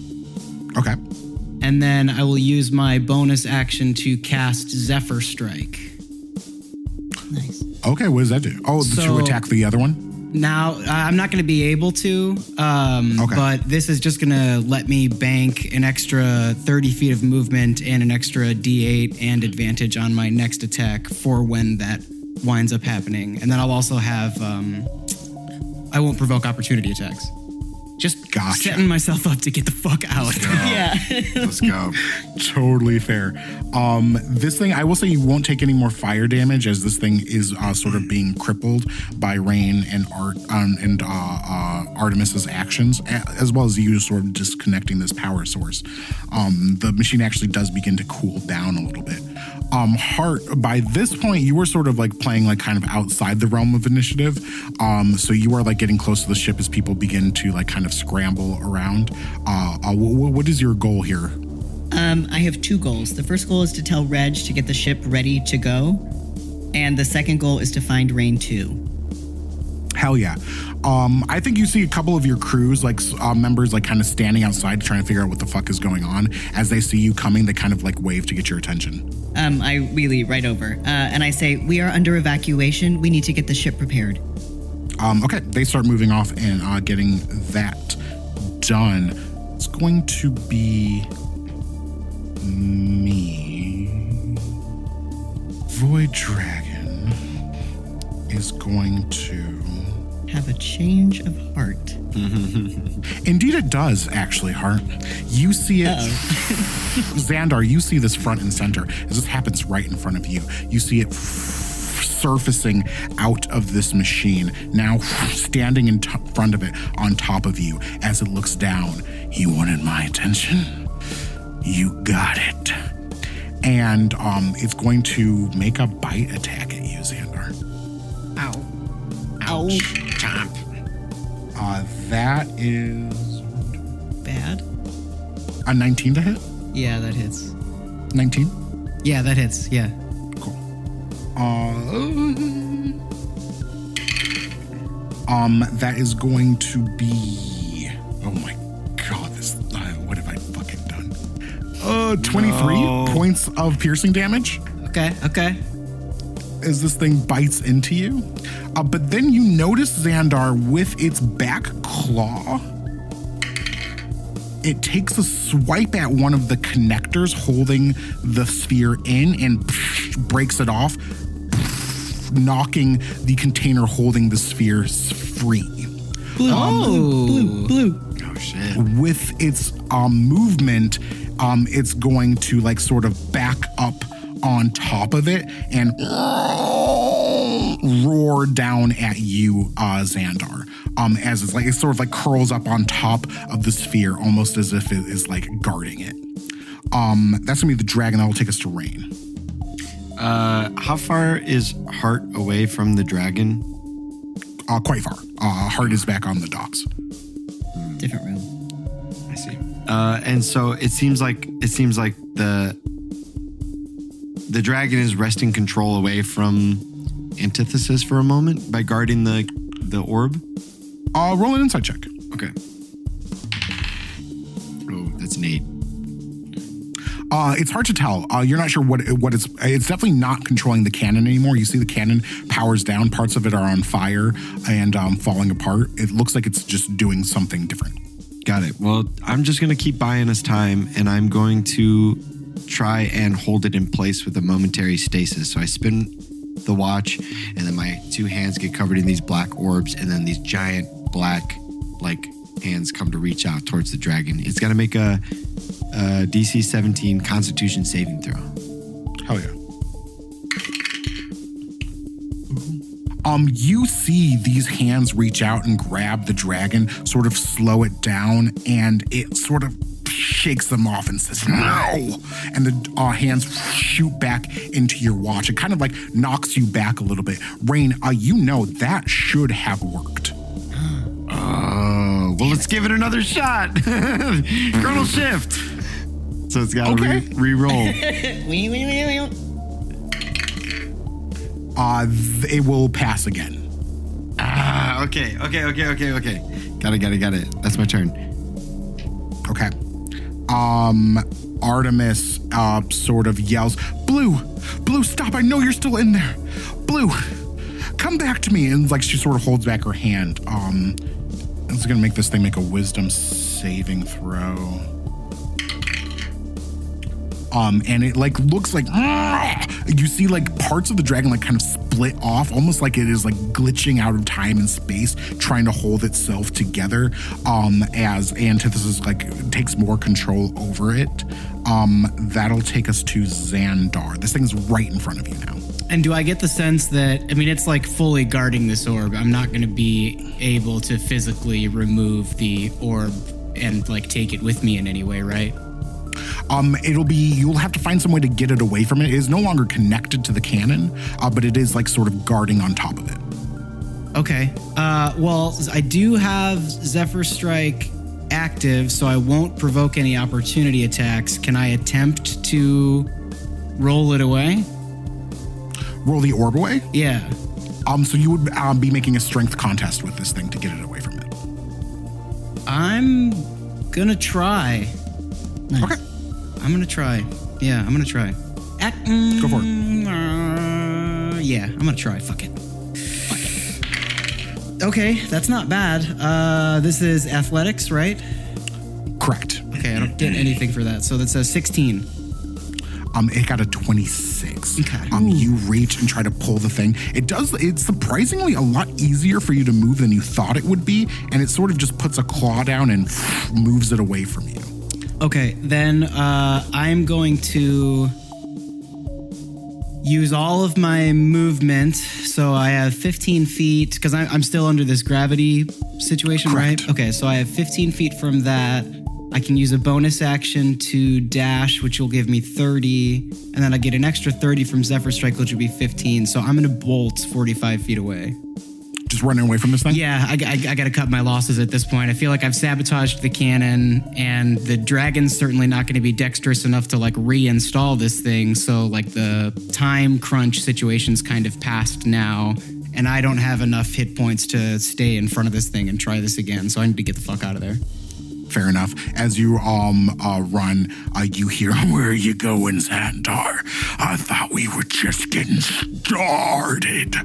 Okay. and then I will use my bonus action to cast Zephyr Strike. Nice. Okay, what does that do? Oh, So- to attack the other one? Now I'm not going to be able to, um, Okay. but this is just going to let me bank an extra 30 feet of movement and an extra D8 and advantage on my next attack for when that winds up happening, and then I'll also have um, I won't provoke opportunity attacks. Just Gotcha. setting myself up to get the fuck out. [laughs] Yeah. Let's go. Totally fair. Um, this thing, I will say, you won't take any more fire damage as this thing is uh, sort of being crippled by Raine and Art um, and uh, uh, Artemis's actions, as well as you sort of disconnecting this power source. Um, the machine actually does begin to cool down a little bit. Um, Hart, by this point, you were sort of like playing like kind of outside the realm of initiative. Um, so you are like getting close to the ship as people begin to like kind of scramble around. Uh, uh, wh- wh- what is your goal here? Um, I have two goals. The first goal is to tell Reg to get the ship ready to go, and the second goal is to find Raine 2. Hell yeah. Um, I think you see a couple of your crews, like uh, members, like kind of standing outside trying to figure out what the fuck is going on. As they see you coming, they kind of like wave to get your attention. Um, I wheelie right over, uh, and I say, "We are under evacuation. We need to get the ship prepared." Um, okay, they start moving off and uh, getting that done. It's going to be me. Void Dragon is going to. Have a change of heart. [laughs] Indeed, it does, actually, Hart. You see it. [laughs] Xandar, you see this front and center as this happens right in front of you. You see it surfacing out of this machine, now standing in t- front of it on top of you as it looks down. You wanted my attention? You got it. And um, it's going to make a bite attack at you, Xandar. Ow. Ow. Chomp. Uh, that is Bad. a 19 to hit. Yeah, that hits. 19. Yeah, that hits. Yeah. Uh, um, that is going to be. Oh my god! This. Uh, what have I fucking done? Uh, twenty-three No. points of piercing damage Okay. Okay. as this thing bites into you. Uh, but then you notice Xandar with its back claw. It takes a swipe at one of the connectors holding the sphere in and [laughs] breaks it off, knocking the container holding the sphere free. Blue. Oh. Blue. Blue. Oh shit. With its um, movement, um, it's going to like sort of back up on top of it and [sniffs] roar down at you, uh, Xandar. Um, as it's like it sort of like curls up on top of the sphere, almost as if it is like guarding it. Um, that's gonna be the dragon that will take us to Raine. Uh, how far is Hart away from the dragon? Uh, quite far. Uh, Hart is back on the docks. Different room. I see. Uh, and so it seems like it seems like the the dragon is wresting control away from Antithesis for a moment by guarding the the orb. Uh, roll an insight check. Okay. Uh, it's hard to tell. Uh, you're not sure what what it's. It's definitely not controlling the cannon anymore. You see the cannon powers down. Parts of it are on fire and um, falling apart. It looks like it's just doing something different. Got it. Well, I'm just gonna keep buying us time, and I'm going to try and hold it in place with a momentary stasis. So I spin the watch, and then my two hands get covered in these black orbs, and then these giant black like hands come to reach out towards the dragon. It's gonna make a, a DC 17 Constitution saving throw. Hell yeah. Um, you see these hands reach out and grab the dragon, sort of slow it down, and it sort of shakes them off and says, No! And the uh, hands shoot back into your watch. It kind of like knocks you back a little bit. Raine, uh, you know that should have worked. Oh, [gasps] well, let's give it another shot. [laughs] Chronal shift. So it's got to Okay. re roll. [laughs] Uh, th- it will pass again. ah, okay, okay, okay, okay, okay. Got it, got it, got it. That's my turn. Okay. Um, Artemis uh, sort of yells, Blue, Blue, stop. I know you're still in there. Blue, come back to me. And like she sort of holds back her hand. Um, it's going to make this thing make a wisdom saving throw. Um, and it like looks like you see like parts of the dragon like kind of split off, almost like it is like glitching out of time and space, trying to hold itself together. Um, as Antithesis like takes more control over it. Um, that'll take us to Xandar. This thing's right in front of you now. And do I get the sense that I mean it's like fully guarding this orb? I'm not going to be able to physically remove the orb and like take it with me in any way, right? Um, it'll be you'll have to find some way to get it away from it. It is no longer connected to the cannon, uh, but it is like sort of guarding on top of it. Okay. Uh, well, I do have Zephyr Strike active, so I won't provoke any opportunity attacks. Can I attempt to roll it away? Roll the orb away. Yeah. Um, so you would um, be making a strength contest with this thing to get it away from it. I'm gonna try. Okay. I'm gonna try. Yeah, I'm gonna try. Ac- mm, Go for uh, yeah, I'm gonna try. Fuck it. Fuck it. Okay, that's not bad. Uh, this is athletics, right? Correct. Okay, I don't get anything for that. So that's a 16. Um, it got a 26. Okay. Um, you reach and try to pull the thing. It does, it's surprisingly a lot easier for you to move than you thought it would be. And it sort of just puts a claw down and moves it away from you. Okay, then uh, I'm going to use all of my movement. So I have 15 feet because I'm still under this gravity situation, Correct. right? Okay, so I have 15 feet from that. I can use a bonus action to dash, which will give me 30, and then I get an extra 30 from Zephyr Strike, which will be 15. So I'm gonna bolt 45 feet away. Just running away from this thing? Yeah, I, I, I got to cut my losses at this point. I feel like I've sabotaged the cannon, and the dragon's certainly not going to be dexterous enough to like reinstall this thing. So like the time crunch situation's kind of past now, and I don't have enough hit points to stay in front of this thing and try this again. So I need to get the fuck out of there. Fair enough. As you um uh, run, uh, you hear, "Where are you going, Xandar? I thought we were just getting started."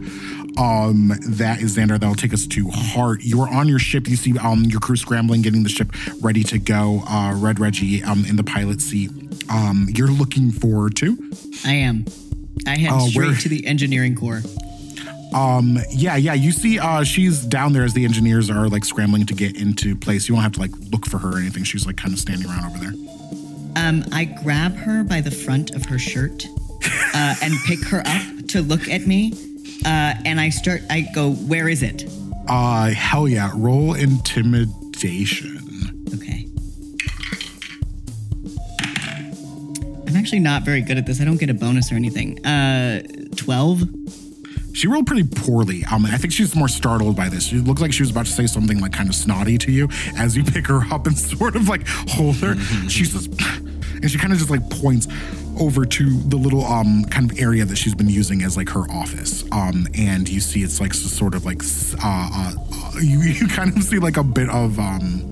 Um, that is Xandar. That'll take us to Hart. You are on your ship. You see um your crew scrambling, getting the ship ready to go. Uh, Red Reggie um in the pilot seat. Um, you're looking forward to. I am. I head Oh, straight to the engineering core. Um, yeah, yeah. You see, uh, she's down there as the engineers are like scrambling to get into place. You won't have to like look for her or anything. She's like kind of standing around over there. Um, I grab her by the front of her shirt uh, and pick her up to look at me. Uh, and I start, I go, where is it? Uh, hell yeah. Roll intimidation. Okay. I'm actually not very good at this. I don't get a bonus or anything. Uh, 12? She rolled pretty poorly. Um, I think she was more startled by this. She looked like she was about to say something like kind of snotty to you as you pick her up and [laughs] sort of like hold her. [laughs] She says, and she kind of just like points over to the little um kind of area that she's been using as like her office. Um, and you see it's like sort of like uh, uh, uh you you [laughs] kind of see like a bit of um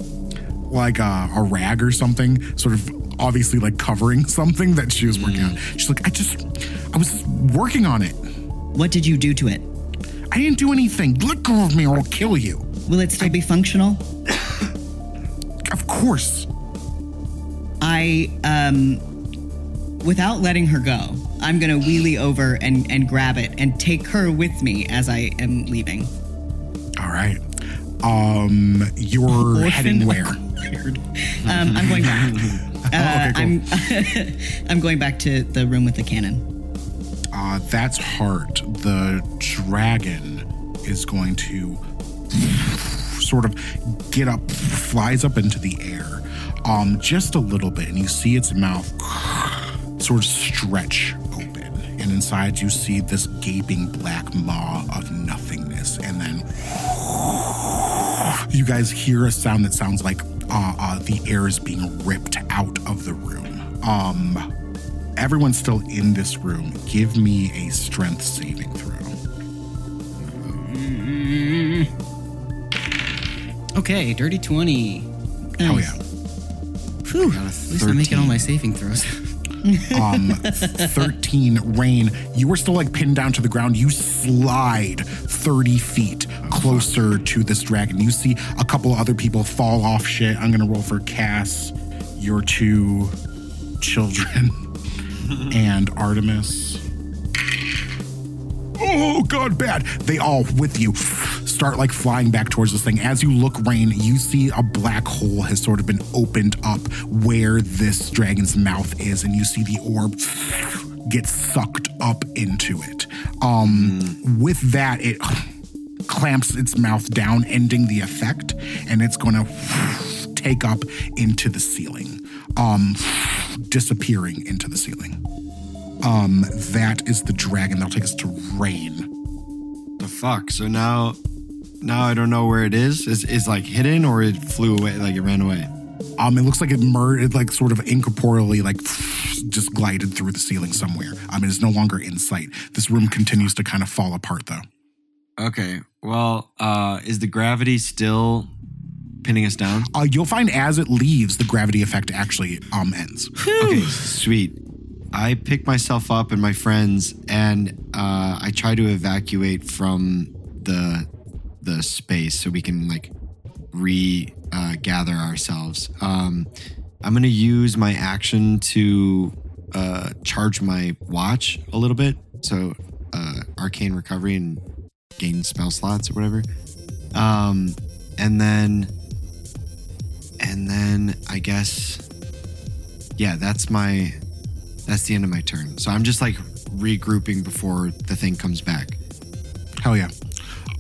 like a, a rag or something, sort of obviously like covering [laughs] something that she was working on. She's like, I just, I was working on it. What did you do to it? I didn't do anything. Let go of me or I'll kill you. Will it still be functional? [coughs] Of course. I, um, without letting her go, I'm gonna wheelie over and, and grab it and take her with me as I am leaving. All right. Um, you're [laughs] heading where? Um, I'm going back. [laughs] Uh, okay, cool. I'm [laughs] I'm going back to the room with the cannon. Uh, that's Hart. The dragon is going to sort of get up, flies up into the air, um, just a little bit, and you see its mouth sort of stretch open, and inside you see this gaping black maw of nothingness, and then you guys hear a sound that sounds like uh, uh, the air is being ripped out of the room. Um, everyone's still in this room. Give me a strength saving throw. Okay, dirty 20. Oh yeah. Whew. At least I'm making all my saving throws. [laughs] um 13 Raine. You were still like pinned down to the ground. You slide 30 feet closer to this dragon. You see a couple other people fall off shit. I'm gonna roll for cass your two children [laughs] and artemis oh god bad. They all with you. Start like flying back towards this thing. As you look Raine you see a black hole has sort of been opened up where this dragon's mouth is and you see the orb get sucked up into it. Um with that it clamps its mouth down ending the effect and it's going to take up into the ceiling. Um disappearing into the ceiling um that is the dragon that'll take us to Raine The fuck? So now, now I don't know where it is. Is is like hidden or it flew away? Like it ran away? Um, it looks like it mer- it like sort of incorporeally like [sniffs] just glided through the ceiling somewhere. I mean, it's no longer in sight. This room continues to kind of fall apart though. Okay. Well, uh, is the gravity still pinning us down? Uh, you'll find as it leaves, the gravity effect actually um ends. Okay, [laughs] sweet. I pick myself up and my friends, and uh, I try to evacuate from the the space so we can like re uh, gather ourselves. Um, I'm gonna use my action to uh, charge my watch a little bit, so uh, arcane recovery and gain spell slots or whatever. Um, and then, and then I guess, yeah, that's my that's the end of my turn. So I'm just like regrouping before the thing comes back. Hell yeah.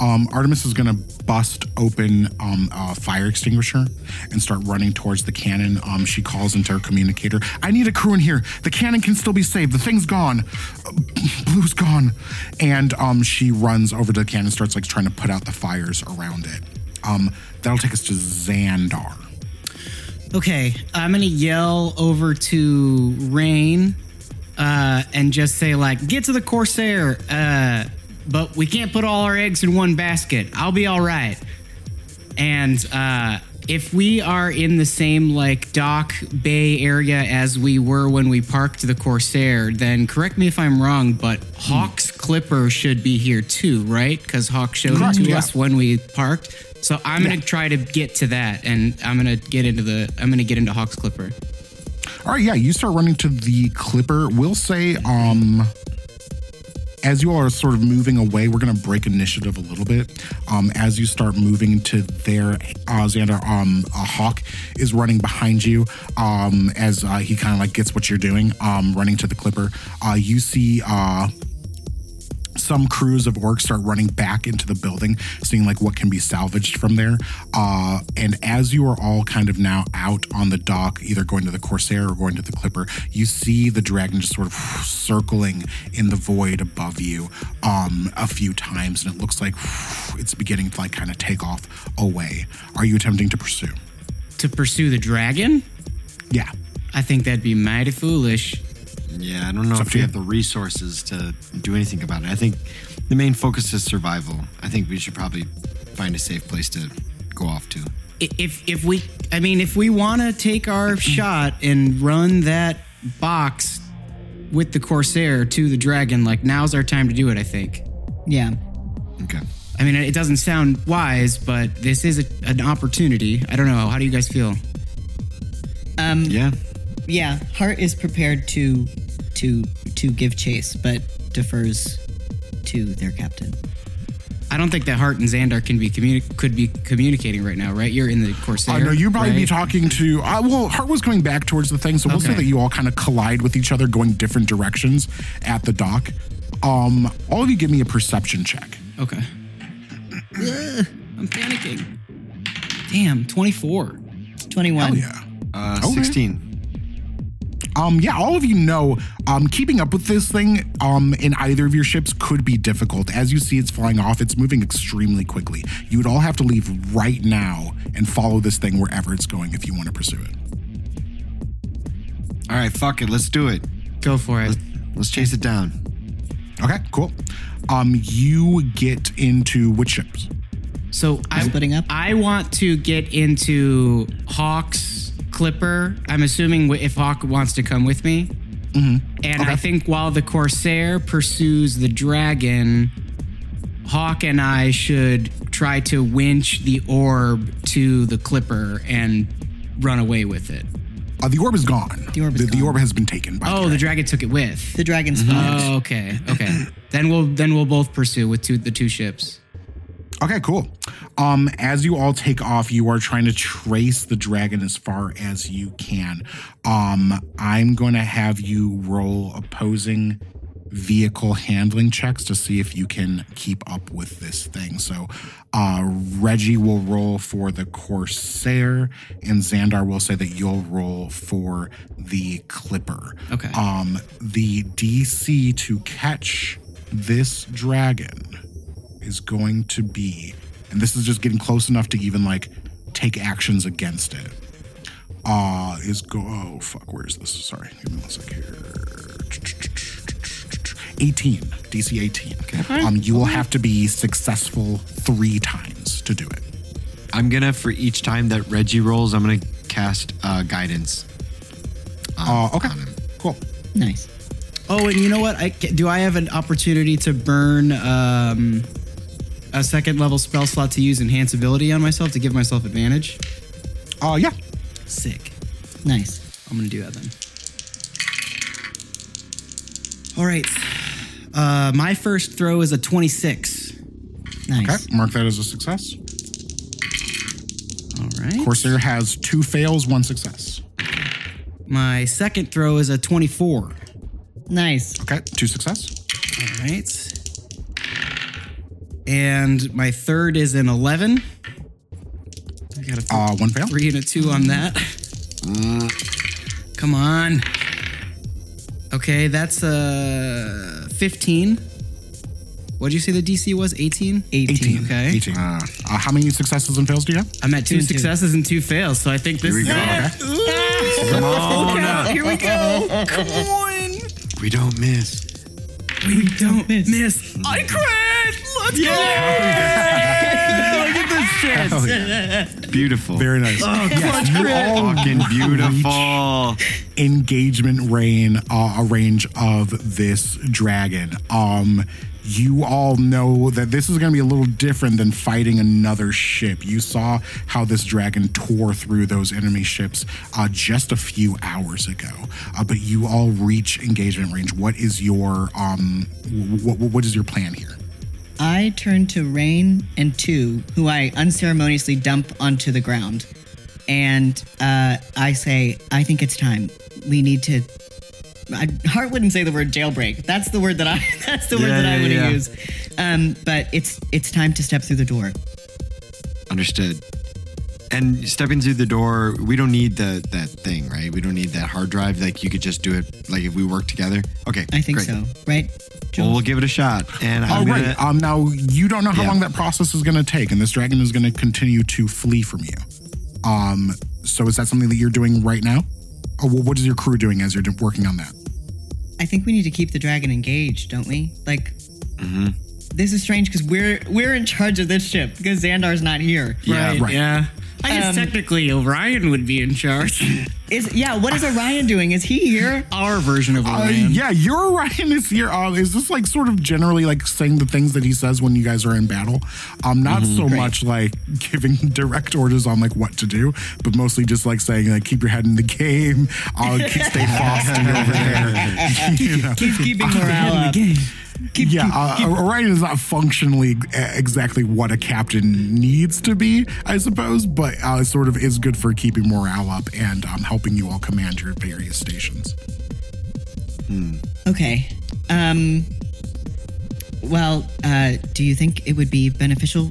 Um, Artemis is gonna bust open um, a fire extinguisher and start running towards the cannon. Um, she calls into her communicator. I need a crew in here. The cannon can still be saved. The thing's gone. Uh, Blue's gone. And um, she runs over to the cannon, starts like trying to put out the fires around it. Um, that'll take us to Xandar. Okay, I'm gonna yell over to Raine uh, and just say like, "Get to the Corsair," uh, but we can't put all our eggs in one basket. I'll be all right. And uh, if we are in the same like dock bay area as we were when we parked the Corsair, then correct me if I'm wrong, but Hawk's Clipper should be here too, right? Because Hawk showed Correct, it to yeah. us when we parked. So I'm gonna try to get to that, and I'm gonna get into the I'm gonna get into Hawk's Clipper. All right, yeah, you start running to the clipper. We'll say, um, as you are sort of moving away, we're gonna break initiative a little bit. Um, as you start moving to there, uh, Xandar, um, a hawk is running behind you. Um, as uh, he kind of like gets what you're doing, um, running to the clipper. Uh, you see, uh, some crews of orcs start running back into the building, seeing like what can be salvaged from there. Uh, and as you are all kind of now out on the dock, either going to the Corsair or going to the Clipper, you see the dragon just sort of circling in the void above you um, a few times, and it looks like it's beginning to like kind of take off away. Are you attempting to pursue? To pursue the dragon, Yeah. I think that'd be mighty foolish. Yeah, I don't know if we have the resources to do anything about it. I think the main focus is survival. I think we should probably find a safe place to go off to. If if we, I mean, if we want to take our [clears throat] shot and run that box with the Corsair to the dragon, like now's our time to do it. I think. Yeah. Okay. I mean, it doesn't sound wise, but this is a, an opportunity. I don't know. How do you guys feel? Um, Yeah. Yeah. Hart is prepared to to to give chase, but defers to their captain. I don't think that Hart and Xandar can be communi- could be communicating right now, right? You're in the Corsair. Uh, no, you'd probably be talking to. Uh, well, Hart was going back towards the thing, so we'll say that you all kind of collide with each other, going different directions at the dock. Um, all of you give me a perception check. Okay. Ugh, I'm panicking. Damn, 24. 21. Hell yeah. Uh, Okay. 16. Um, yeah, all of you know, um, keeping up with this thing, um, in either of your ships could be difficult. As you see it's flying off, it's moving extremely quickly. You would all have to leave right now and follow this thing wherever it's going if you want to pursue it. All right, fuck it. Let's do it. Go for it. Let's, let's chase it down. Okay, cool. Um, you get into which ships? So I'm splitting up? I want to get into Hawk's Clipper. I'm assuming if Hawk wants to come with me. And I think while the Corsair pursues the dragon, Hawk and I should try to winch the orb to the Clipper and run away with it. Uh, the orb is gone. The orb is the, the orb has been taken by. Oh, the the dragon took it with. The dragon spawns. Oh, okay, okay. then we'll then we'll both pursue with two the two ships. Okay, cool. Um, as you all take off, you are trying to trace the dragon as far as you can. Um, I'm going to have you roll opposing vehicle handling checks to see if you can keep up with this thing. So, uh, Reggie will roll for the Corsair, and Xandar will say that you'll roll for the Clipper. Okay. Um, the DC to catch this dragon is going to be, and this is just getting close enough to even like take actions against it. Uh, is go. Oh fuck, where is this? Sorry, give me one sec here. 18 DC 18. Okay. Um, you will have to be successful three times to do it. I'm gonna for each time that Reggie rolls, I'm gonna cast uh, guidance. Uh, okay, cool. Nice. Oh, and you know what? I do I have an opportunity to burn um, a second level spell slot to use enhance ability on myself to give myself advantage? Uh, yeah. Sick. Nice. I'm gonna do that then. All right. Uh, my first throw is a 26. Nice. Okay, mark that as a success. All right. Corsair has two fails, one success. My second throw is a 24. Nice. Okay, two success. All right. And my third is an 11. I got a th- Uh, one fail. three and a two on that. Come on. Okay, that's uh 15. What did you say the DC was? 18? 18. Okay. 18. Uh, how many successes and fails do you have? I'm at two, and two. successes and two fails, so I think this Here we is go. it. Come on, up. Here we go. [laughs] Come on. we don't miss. We don't miss. I crit. Let's Look at this shit. Hell yeah. Beautiful. Very nice. yes, you all Fucking beautiful. engagement rain uh, a range of this dragon. Um, you all know that this is going to be a little different than fighting another ship. You saw how this dragon tore through those enemy ships uh, just a few hours ago. Uh, but you all reach engagement range. What is your um, what, what is your plan here? I turn to Raine and Two, who I unceremoniously dump onto the ground. And uh, I say, I think it's time. We need to. I, Hart wouldn't say the word jailbreak. That's the word that I. [laughs] That's the word Yeah, that I would yeah. use. Um, but it's it's time to step through the door. Understood. And stepping through the door, we don't need the that thing, right? We don't need that hard drive. Like you could just do it, like if we work together. Okay, I think great. so, right? Well, we'll give it a shot. And Oh, I'm gonna, right. Um, now you don't know how Yeah. long that process is going to take, and this dragon is going to continue to flee from you. Um, so is that something that you're doing right now, or what is your crew doing as you're working on that? I think we need to keep the dragon engaged, don't we? Like, this is strange because we're we're in charge of this ship because Xandar's not here. yeah, right. Yeah. I guess Um, technically Orion would be in charge. [laughs] Is yeah? What is Orion doing? Is he here? Our version of Uh, Orion. yeah, Orion is here. Uh, is this like sort of generally like saying the things that he says when you guys are in battle? Um, not so much like [laughs] giving direct orders on like what to do, but mostly just like saying like keep your head in the game. Uh, [laughs] keep, stay frosty over there. you know? Keep keeping morale up. Keep, yeah, keep- uh, Orion is not functionally exactly what a captain needs to be, I suppose, but uh, sort of is good for keeping morale up and um, helping you all command your various stations. Okay. Um. Well, uh, do you think it would be beneficial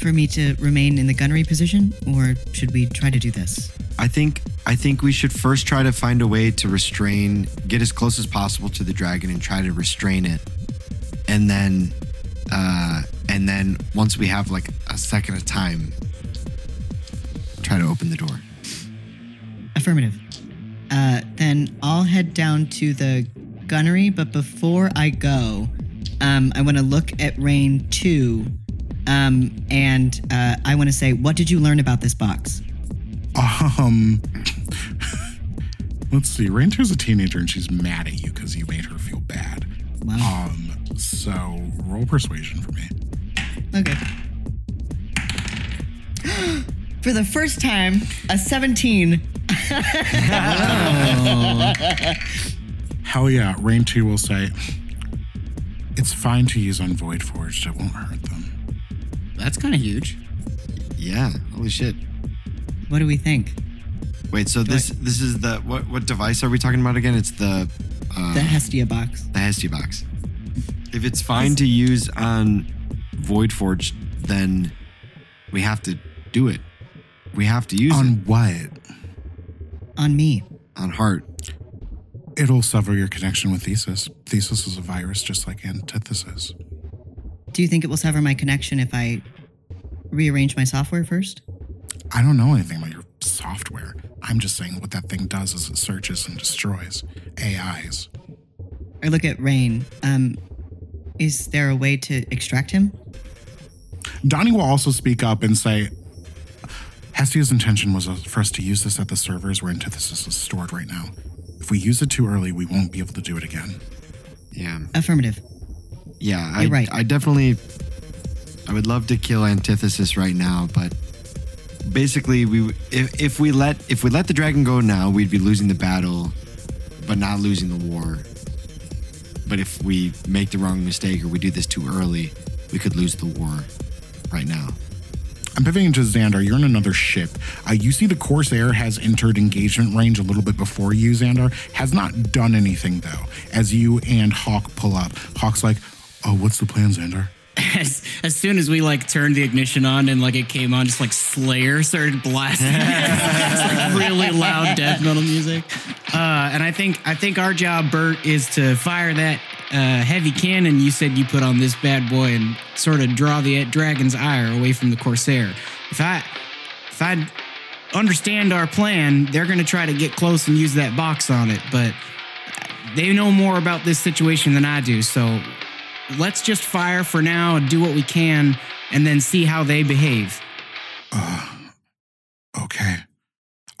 for me to remain in the gunnery position, or should we try to do this? I think I think we should first try to find a way to restrain, get as close as possible to the dragon, and try to restrain it, and then, uh, and then once we have like a second of time, try to open the door. Affirmative. Uh, then I'll head down to the gunnery, but before I go, um, I want to look at Raine 2, um, and uh, I want to say, what did you learn about this box? Um, [laughs] let's see. Raine is a teenager and she's mad at you because you made her feel bad. Wow. Um, so roll persuasion for me. Okay. For the first time, a 17. [laughs] Hell yeah. Raine 2 will say, It's fine to use on Void Forged. It won't hurt them. That's kind of huge. Yeah, holy shit. What do we think? Wait, so this this is the what what device are we talking about again? It's the uh, The Hestia box. the Hestia box. If it's fine to use on Void Forge, then we have to do it. We have to use On it what? On me. on Hart. It'll sever your connection with Thesis. Thesis is a virus just like Antithesis. Do you think it will sever my connection if I rearrange my software first? I don't know anything about your software. I'm just saying what that thing does is it searches and destroys AIs. I look at Raine. Um, is there a way to extract him? Donnie will also speak up and say, Hestia's intention was uh, for us to use this at the servers where Antithesis is stored right now. If we use it too early, we won't be able to do it again. Yeah, Affirmative. yeah. You're right. I definitely. I would love to kill Antithesis right now, but basically, we if if we let if we let the dragon go now, we'd be losing the battle, but not losing the war. But if we make the wrong mistake or we do this too early, we could lose the war right now. I'm pivoting to Xandar. You're in another ship. Uh, you see the Corsair has entered engagement range a little bit before you, Xandar. Has not done anything, though. As you and Hawk pull up, Hawk's like, Oh, what's the plan, Xandar? As, as soon as we like turned the ignition on and like it came on, just like Slayer started blasting, [laughs] like really loud death metal music. Uh, and I think I think our job, Bert, is to fire that uh, heavy cannon you said you put on this bad boy and sort of draw the dragon's ire away from the Corsair. If I if I understand our plan, they're going to try to get close and use that box on it, but they know more about this situation than I do. So let's just fire for now and do what we can and then see how they behave. Okay.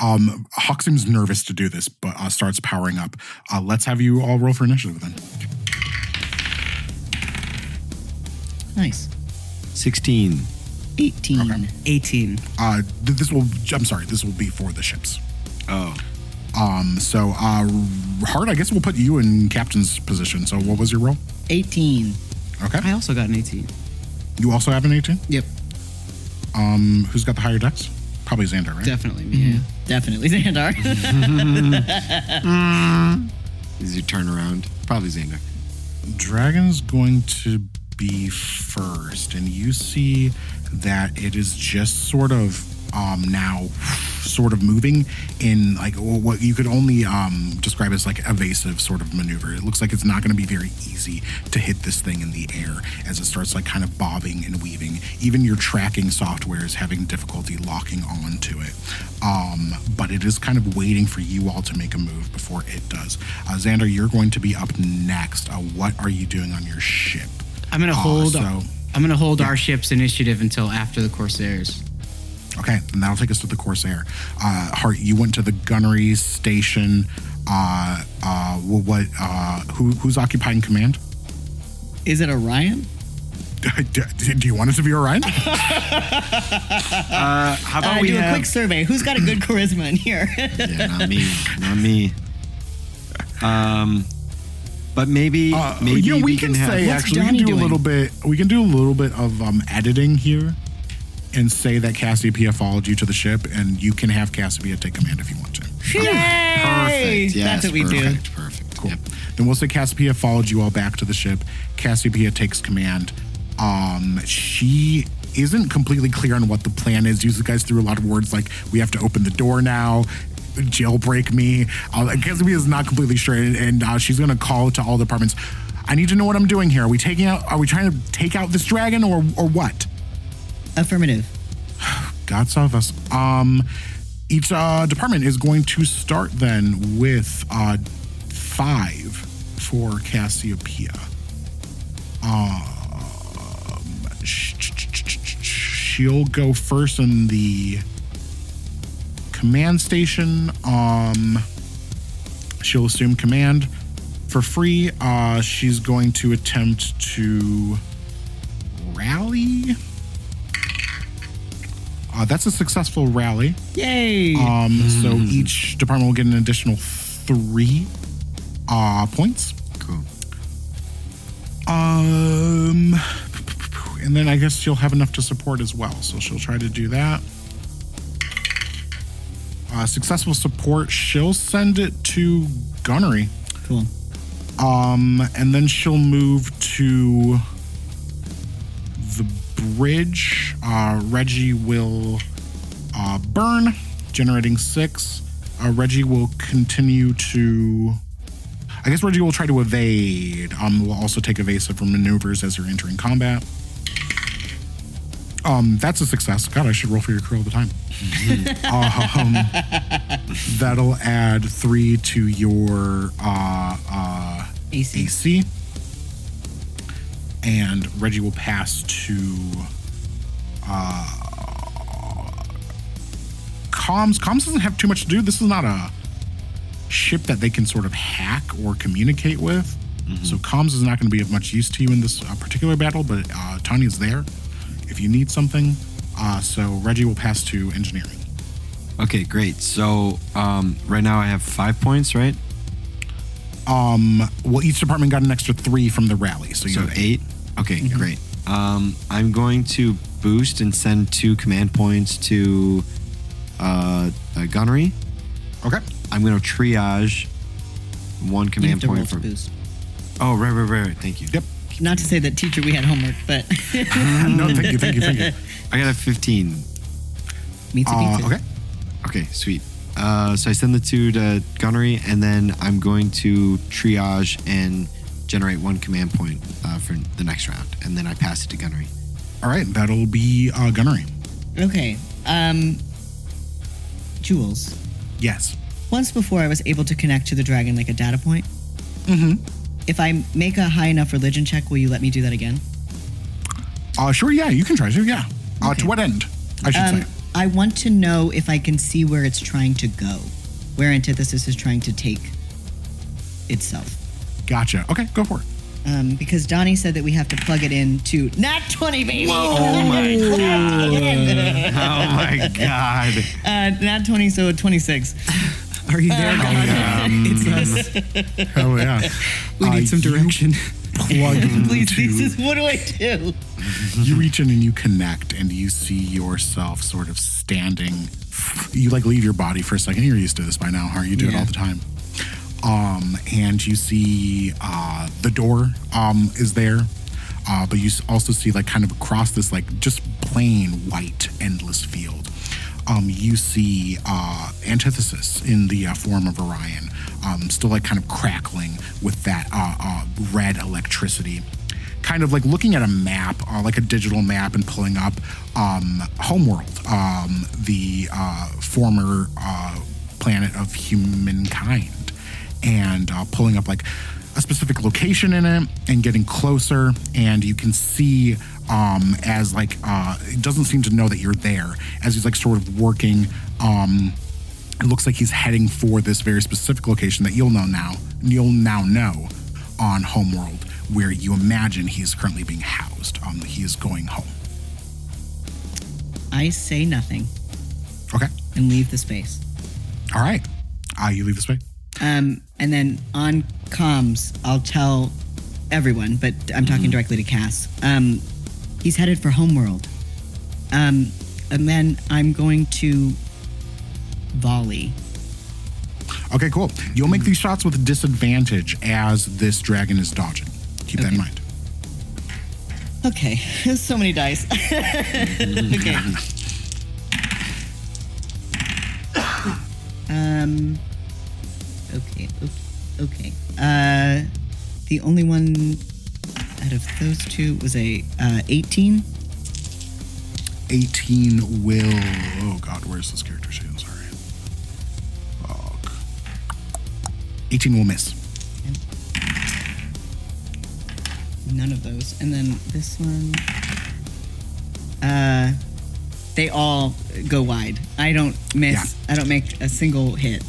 Um, Hawk seems nervous to do this, but uh, starts powering up. Uh, let's have you all roll for initiative then. Nice. Sixteen. 18. 18. Uh, th- this will. I'm sorry. This will be for the ships. Oh, Um. So, uh, Hart. I guess we'll put you in captain's position. So, what was your roll? 18. Okay. I also got an 18. You also have an 18. Yep, Um. Who's got the higher dex? Probably Xandar, right? definitely me. Yeah. Definitely Xandar. [laughs] is your turnaround? Probably Xandar. Dragon's going to be first, and you see that it is just sort of um, now sort of moving in like what you could only um, describe as like evasive sort of maneuver. It looks like it's not going to be very easy to hit this thing in the air as it starts like kind of bobbing and weaving. Even your tracking software is having difficulty locking onto it. Um, but it is kind of waiting for you all to make a move before it does. Uh, Xandar, you're going to be up next. Uh, what are you doing on your ship? I'm gonna Uh, hold. so- I'm gonna hold our ship's initiative until after the Corsairs. Okay, and that'll take us to the Corsair. Uh, Hart, you went to the gunnery station. Uh, uh, what? Uh, who, who's occupying command? Is it Orion? [laughs] Do do you want it to be Orion? [laughs] Uh, how about Uh, we do a quick survey. Who's got a good [laughs] charisma in here? yeah, not me. Not me. Um, but maybe Uh, maybe you know, we, we can, have. say What's actually we can do a little bit. We can do a little bit of um, editing here, and say that Cassiopeia followed you to the ship, and you can have Cassiopeia take command if you want to. Perfect. Yes, That's what we do. perfect, Perfect. Cool. Yep. Then we'll say Cassiopeia followed you all back to the ship. Cassiopeia takes command. Um, she isn't completely clear on what the plan is. You guys threw a lot of words like we have to open the door now, jailbreak me. Uh, Kesumi is not completely sure, and, and uh, she's going to call to all departments. I need to know what I'm doing here. Are we taking out? Are we trying to take out this dragon, or or what? Affirmative. God save us. Um, each uh, department is going to start then with uh, five for Cassiopeia. Um, sh- sh- sh- sh- she'll go first in the command station. Um, she'll assume command for free. Uh, she's going to attempt to rally. Uh, that's a successful rally. Yay! Um, so each department will get an additional three uh, points. Cool. Um, and then I guess she'll have enough to support as well. So she'll try to do that. Uh, successful support, she'll send it to gunnery. cool. Um, and then she'll move to the bridge. Uh, Reggie will uh, burn, generating six. Uh, Reggie will continue to. I guess Reggie will try to evade. Um, will also take evasive maneuvers as you're entering combat. Um, that's a success. God, I should roll for your crew all the time. [laughs] um, that'll add three to your uh, uh, AC. AC. And Reggie will pass to uh, comms. Comms doesn't have too much to do. This is not a ship that they can sort of hack or communicate with. So comms is not going to be of much use to you in this uh, particular battle, but uh, Tanya's there if you need something. Uh, so Reggie will pass to engineering. Okay, great. So um, right now I have five points, right? Um, well, each department got an extra three from the rally, so you So have eight. Okay, great. Um, I'm going to boost and send two command points to uh, uh, gunnery. Okay. I'm going to triage one You have command to point to for. boost. Oh, right, right, right, right. Thank you. Yep. Not to say that teacher we had homework, but [laughs] [laughs] no, thank you, thank you, thank you. I got a 15. Me too. Uh, beat. okay. Okay, sweet. Uh, so I send the two to gunnery, and then I'm going to triage and generate one command point uh, for the next round, and then I pass it to gunnery. All right, that'll be uh, gunnery. Okay. Um, Jules. Yes. Once before, I was able to connect to the dragon like a data point. Mm-hmm. If I make a high enough religion check, will you let me do that again? Uh, sure. Yeah, you can try to. Yeah. Uh, Okay. to what end? I should Um, say. I want to know if I can see where it's trying to go, where antithesis is trying to take itself. Gotcha. Okay, go for it. Um, because Donnie said that we have to plug it in to nat 20, baby. Oh my [laughs] god! oh my god! Uh, nat 20, so 26. Are you there, God? [laughs] it's us. Hell yeah. [laughs] We need Uh, some direction. Plug Please, into. Jesus, what do I do? you reach in and you connect, and you see yourself sort of standing. You like leave your body for a second. You're used to this by now, aren't you? You do it all the time. Um, and you see uh, the door um, is there, uh, but you also see like kind of across this like just plain white endless field. Um, you see uh, antithesis in the uh, form of Orion, um, still like kind of crackling with that uh, uh, red electricity. Kind of like looking at a map, uh, like a digital map, and pulling up um, Homeworld, um, the uh, former planet of humankind, and uh, pulling up like a specific location in it and getting closer. And you can see um, as like uh, it doesn't seem to know that you're there as he's like sort of working. Um, it looks like he's heading for this very specific location that you'll know now. You'll now know on Homeworld, where you imagine he is currently being housed. Um, he is going home. I say nothing Okay. and leave the space. All right. Uh, you leave this way. Um, and then on comms, I'll tell everyone, but I'm talking directly to Cass. Um, he's headed for Homeworld. Um, and then I'm going to volley. Okay, cool. You'll make these shots with disadvantage as this dragon is dodging. Keep that in mind. Okay, there's [laughs] so many dice. [laughs] okay. [laughs] um. Okay. Okay. Okay. Uh, the only one out of those two was a uh, 18. 18 will. Oh, God, where's this character sheet? I'm sorry. Fuck. 18 will miss. None of those. And then this one. Uh, they all go wide. I don't miss. I don't make a single hit.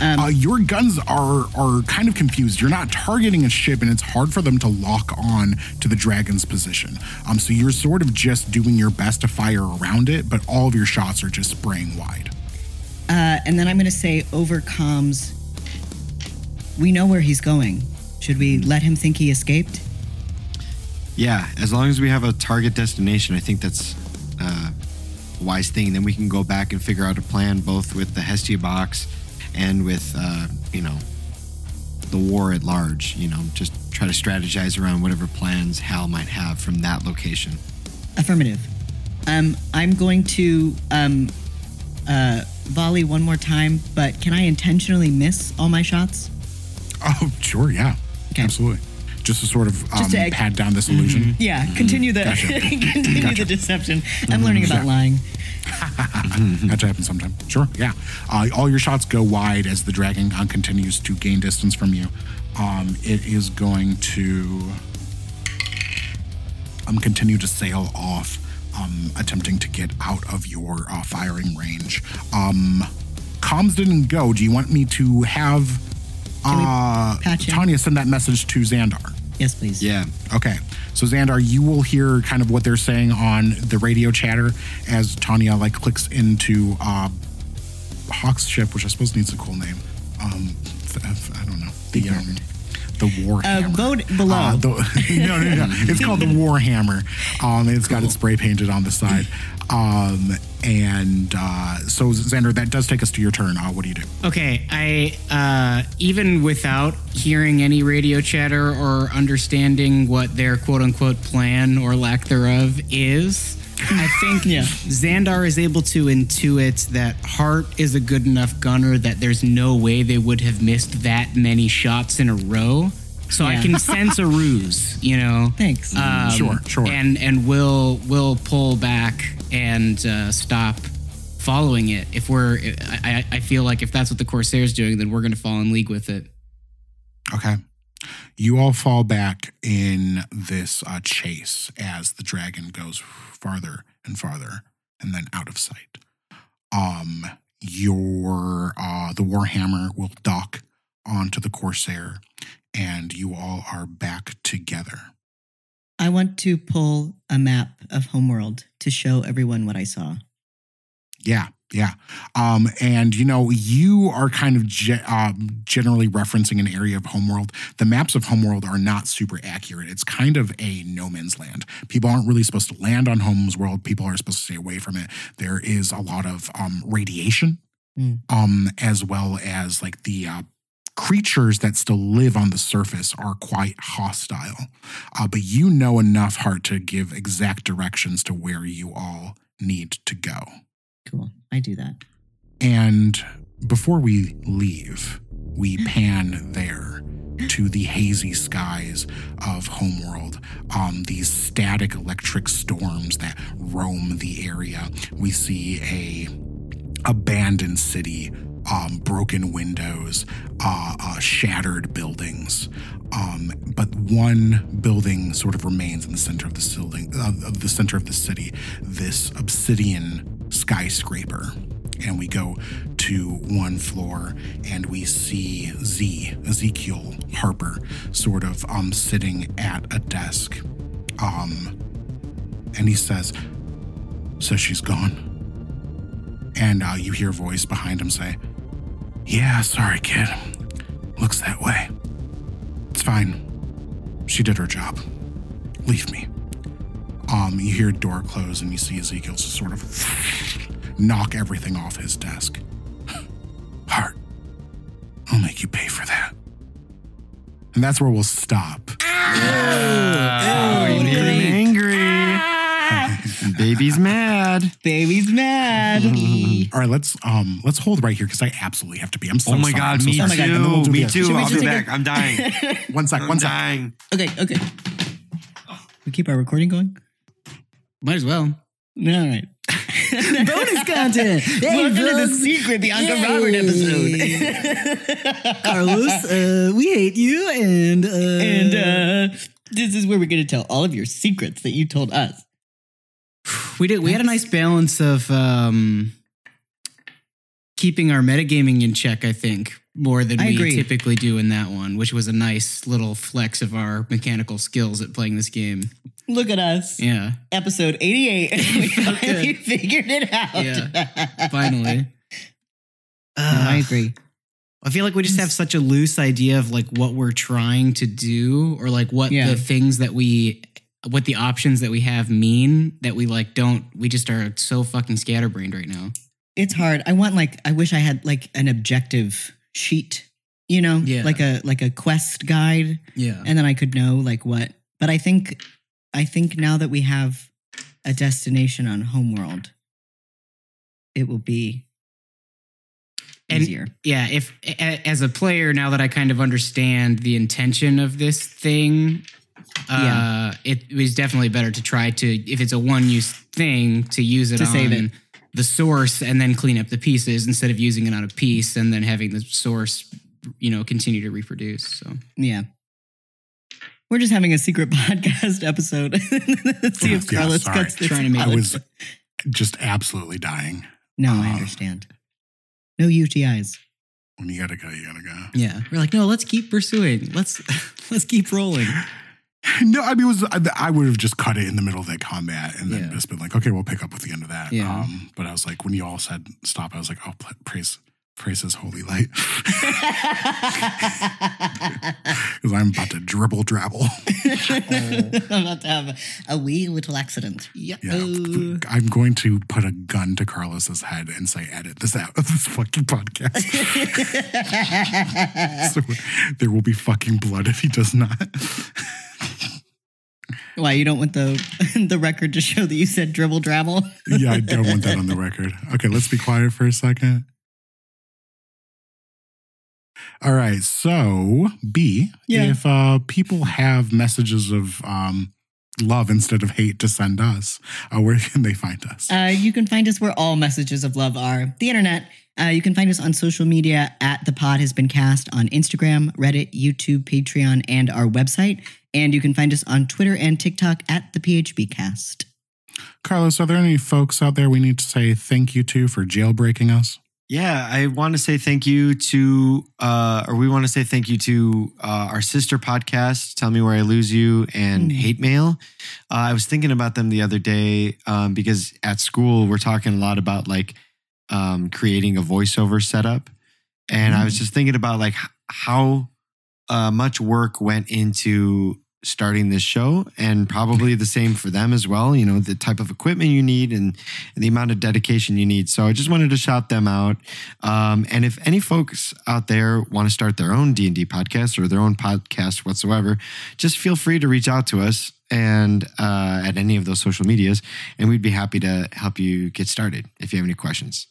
Uh, your guns are are kind of confused. You're not targeting a ship, and it's hard for them to lock on to the dragon's position. Um, so you're sort of just doing your best to fire around it, but all of your shots are just spraying wide. Uh, and then I'm going to say over comms. We know where he's going. Should we let him think he escaped? Yeah, as long as we have a target destination, I think that's uh, a wise thing. Then we can go back and figure out a plan, both with the Hestia box and with, uh, you know, the war at large. You know, just try to strategize around whatever plans Hal might have from that location. Affirmative. Um, I'm going to um, uh, volley one more time, but can I intentionally miss all my shots? Oh, sure, yeah, Okay. absolutely. Just to sort of um, Just to egg- pad down this illusion. Yeah, continue the Gotcha. [laughs] continue Gotcha. the deception. I'm learning about lying. [laughs] That to happen sometime. Sure, yeah. Uh, all your shots go wide as the dragon uh, continues to gain distance from you. Um, it is going to um, continue to sail off, um, attempting to get out of your uh, firing range. Um, comms didn't go. Do you want me to have uh. Tanya send that message to Xandar? Yes, please. Yeah. Okay. So Xandar, you will hear kind of what they're saying on the radio chatter as Tanya like clicks into uh, Hawk's ship, which I suppose needs a cool name. Um, I don't know. The um, the Warhammer. Uh, vote below. Uh, the- [laughs] no, no, no. It's called the Warhammer. Um, it's got it spray painted on the side. Um, and uh, so Xandar, that does take us to your turn. Uh, what do you do? Okay, I uh, even without hearing any radio chatter or understanding what their quote unquote plan or lack thereof is, I think Yeah. Xandar is able to intuit that Hart is a good enough gunner that there's no way they would have missed that many shots in a row. So I can [laughs] sense a ruse, you know. Thanks. Um, Sure, sure. And and we'll we'll pull back and uh, stop following it. If we're, I, I I feel like if that's what the Corsair's doing, then we're going to fall in league with it. Okay. You all fall back in this uh, chase as the dragon goes farther and farther and then out of sight. Um, your uh, the Warhammer will dock onto the Corsair, and you all are back together. I want to pull a map of Homeworld to show everyone what I saw. Yeah, yeah. Um, and you know, you are kind of ge- um, generally referencing an area of Homeworld. The maps of Homeworld are not super accurate. It's kind of a no man's land. People aren't really supposed to land on Homeworld. People are supposed to stay away from it. There is a lot of um, radiation, Mm. um, as well as like the uh, creatures that still live on the surface are quite hostile. Uh, but you know enough Hart to give exact directions to where you all need to go. Cool. I do that. And before we leave, we pan there to the hazy skies of Homeworld. Um, these static electric storms that roam the area. We see a abandoned city, um, broken windows, uh, uh, shattered buildings. Um, but one building sort of remains in the center of the uh, of the center of the city. This obsidian skyscraper and we go to one floor and we see Z, Ezekiel Harper, sort of um sitting at a desk. Um and he says, So she's gone. And uh, you hear a voice behind him say, Yeah, sorry, kid. Looks that way. It's fine. She did her job. Leave me. Um, you hear a door close and you see Ezekiel just sort of knock everything off his desk. [sighs] Hart, I'll make you pay for that. And that's where we'll stop. Oh, you made him angry. Baby's mad. Baby's mad. [laughs] All right, let's um let's hold right here because I absolutely have to be. I'm so oh my sorry. god, I'm so me sorry. my God, too. And then we'll do me the- too. Should we I'll just be take back. a- I'm dying. [laughs] One sec, I'm one sec. dying. okay, okay. We keep our recording going? Might as well. All right. [laughs] Bonus content. [laughs] Welcome to the secret Bianca Yay. Robert episode. [laughs] Carlos, uh, we hate you, and uh, and uh, this is where we're going to tell all of your secrets that you told us. [sighs] we did. We had a nice balance of um, keeping our metagaming in check. I think more than I we agree. typically do in that one, which was a nice little flex of our mechanical skills at playing this game. Look at us. Yeah, Episode 88. [laughs] [laughs] we finally figured it out. Yeah. [laughs] finally. No, I agree. I feel like we just have such a loose idea of like what we're trying to do or like what Yeah. the things that we what the options that we have mean that we like don't we just are so fucking scatterbrained right now. It's hard. I want like I wish I had like an objective sheet, you know, Yeah. like a like a quest guide, Yeah. and then I could know like what. But I think I think now that we have a destination on Homeworld, it will be And- easier. yeah, if a- as a player now that I kind of understand the intention of this thing, uh it was definitely better to try to if it's a one use thing to use it To on it. the source and then clean up the pieces instead of using it on a piece and then having the source you know continue to reproduce. So Yeah. We're just having a secret [laughs] podcast episode. [laughs] See if Yeah, Carlos sorry. cuts this. Trying to make I was just absolutely dying. No, I Uh, understand. No UTIs. When you gotta go, you gotta go. Yeah, we're like, no, let's keep pursuing. Let's [laughs] let's keep rolling. No, I mean, it was I, I would have just cut it in the middle of that combat and then Yeah. just been like, okay, we'll pick up with the end of that. Yeah. Um, but I was like, when you all said stop, I was like, oh, pl- praise, praise His holy light, [laughs] because I'm about to dribble drabble. [laughs] I'm about to have a wee little accident. Yeah. Yeah, I'm going to put a gun to Carlos's head and say, edit this out of this fucking podcast. [laughs] so there will be fucking blood if he does not. Why you don't want the the record to show that you said dribble drabble? yeah, I don't want that on the record. Okay, let's be quiet for a second. All right, so B, Yeah. if uh, people have messages of um, love instead of hate to send us, uh, where can they find us? Uh, you can find us where all messages of love are the internet. Uh, you can find us on social media at the pod has been cast on Instagram, Reddit, YouTube, Patreon, and our website. And you can find us on Twitter and TikTok at the PHB cast. Carlos, are there any folks out there we need to say thank you to for jailbreaking us? Yeah, I want to say thank you to, uh, or we want to say thank you to uh, our sister podcast, Tell Me Where I Lose You and Mm. Hate Mail. Uh, I was thinking about them the other day um, because at school we're talking a lot about like um, creating a voiceover setup. And I was just thinking about like how uh, much work went into starting this show and probably the same for them as well you know the type of equipment you need and, and the amount of dedication you need so i just wanted to shout them out um, and if any folks out there want to start their own d&d podcast or their own podcast whatsoever just feel free to reach out to us and uh, at any of those social medias and we'd be happy to help you get started if you have any questions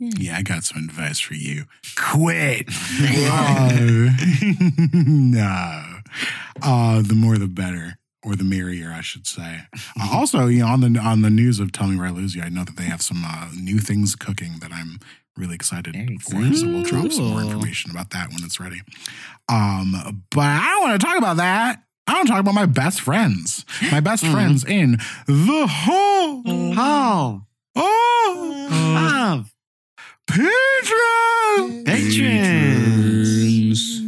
Yeah, I got some advice for you. Quit. [laughs] [laughs] No. Uh, the more the better, or the merrier, I should say. Uh, also, you know, on the on the news of Tell Me Where I Lose You, I know that they have some uh, new things cooking that I'm really excited Very for. So we'll drop some more information about that when it's ready. Um, but I don't want to talk about that. I want to talk about my best friends. My best friends in the hall. oh Oh, love Patreon! patrons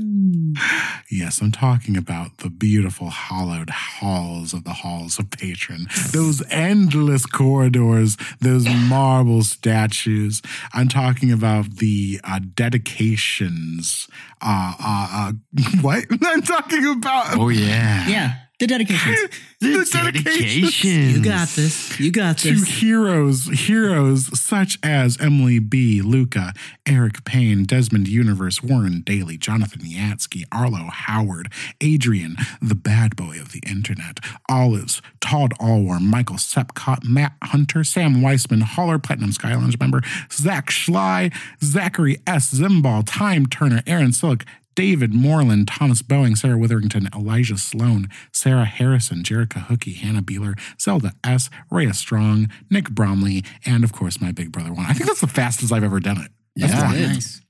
Yes, I'm talking about the beautiful hollowed halls of the halls of patron. Those endless corridors, those marble statues. I'm talking about the uh, dedications. Uh, uh, uh, [laughs] what? [laughs] I'm talking about oh yeah Yeah. The dedications. [laughs] The dedications. You got this. You got this. to this. heroes, heroes such as Emily B., Luca, Eric Payne, Desmond Universe, Warren Daly, Jonathan Yatsky, Arlo Howard, Adrian, the bad boy of the internet, Olives, Todd Allworm, Michael Sepcott, Matt Hunter, Sam Weissman, Holler Platinum Sky Lounge member, Zach Schley, Zachary S. Zimbal, Time Turner, Aaron Silk, David Moreland, Thomas Boeing, Sarah Witherington, Elijah Sloan, Sarah Harrison, Jerica Hookie, Hannah Beeler, Zelda S., Rhea Strong, Nick Bromley, and of course my big brother one. I think that's the fastest I've ever done it. That's Yeah. long. Nice.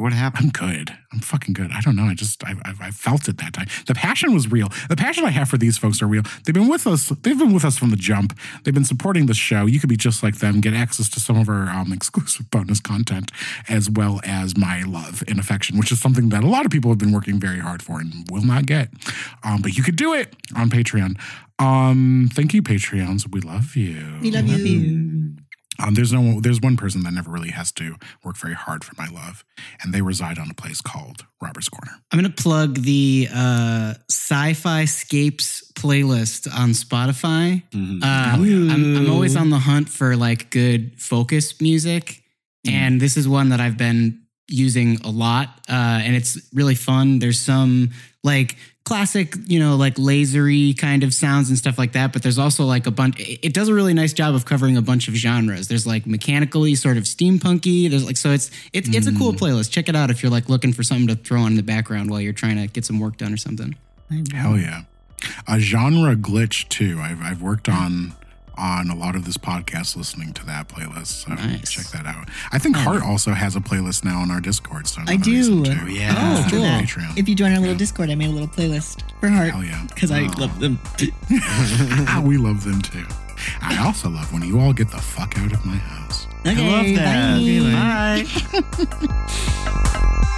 What happened? I'm good. I'm fucking good. I don't know. I just I, I, I felt it that time. The passion was real. The passion I have for these folks are real. They've been with us. They've been with us from the jump. They've been supporting the show. You could be just like them. Get access to some of our um, exclusive [laughs] bonus content, as well as my love and affection, which is something that a lot of people have been working very hard for and will not get. Um, but you could do it on Patreon. Um, thank you, Patreons. We love you. We love you. Um, there's no there's one person that never really has to work very hard for my love, and they reside on a place called Robert's Corner. I'm gonna plug the uh, Sci-Fi Scapes playlist on Spotify. Mhm. Uh, I'm, I'm always on the hunt for like good focus music, and this is one that I've been using a lot, uh, and it's really fun. There's some like classic, you know, like lasery kind of sounds and stuff like that, but there's also like a bunch. It it does a really nice job of covering a bunch of genres. There's like mechanically, sort of steampunky. There's like so it's it's it's a cool mm. playlist. Check it out if you're like looking for something to throw on in the background while you're trying to get some work done or something. Hell yeah, a genre glitch too. I've I've worked on on a lot of this podcast listening to that playlist. So Nice. check that out. I think Hart also has a playlist now on our Discord. So I do. to- Oh, yeah. Oh, cool. Patreon. If you join our little Discord, I made a little playlist for Hart Hell yeah. because I oh. love them. [laughs] Ah, we love them too. I also love when you all get the fuck out of my house. Okay, I love that. bye. Bye. [laughs] [laughs]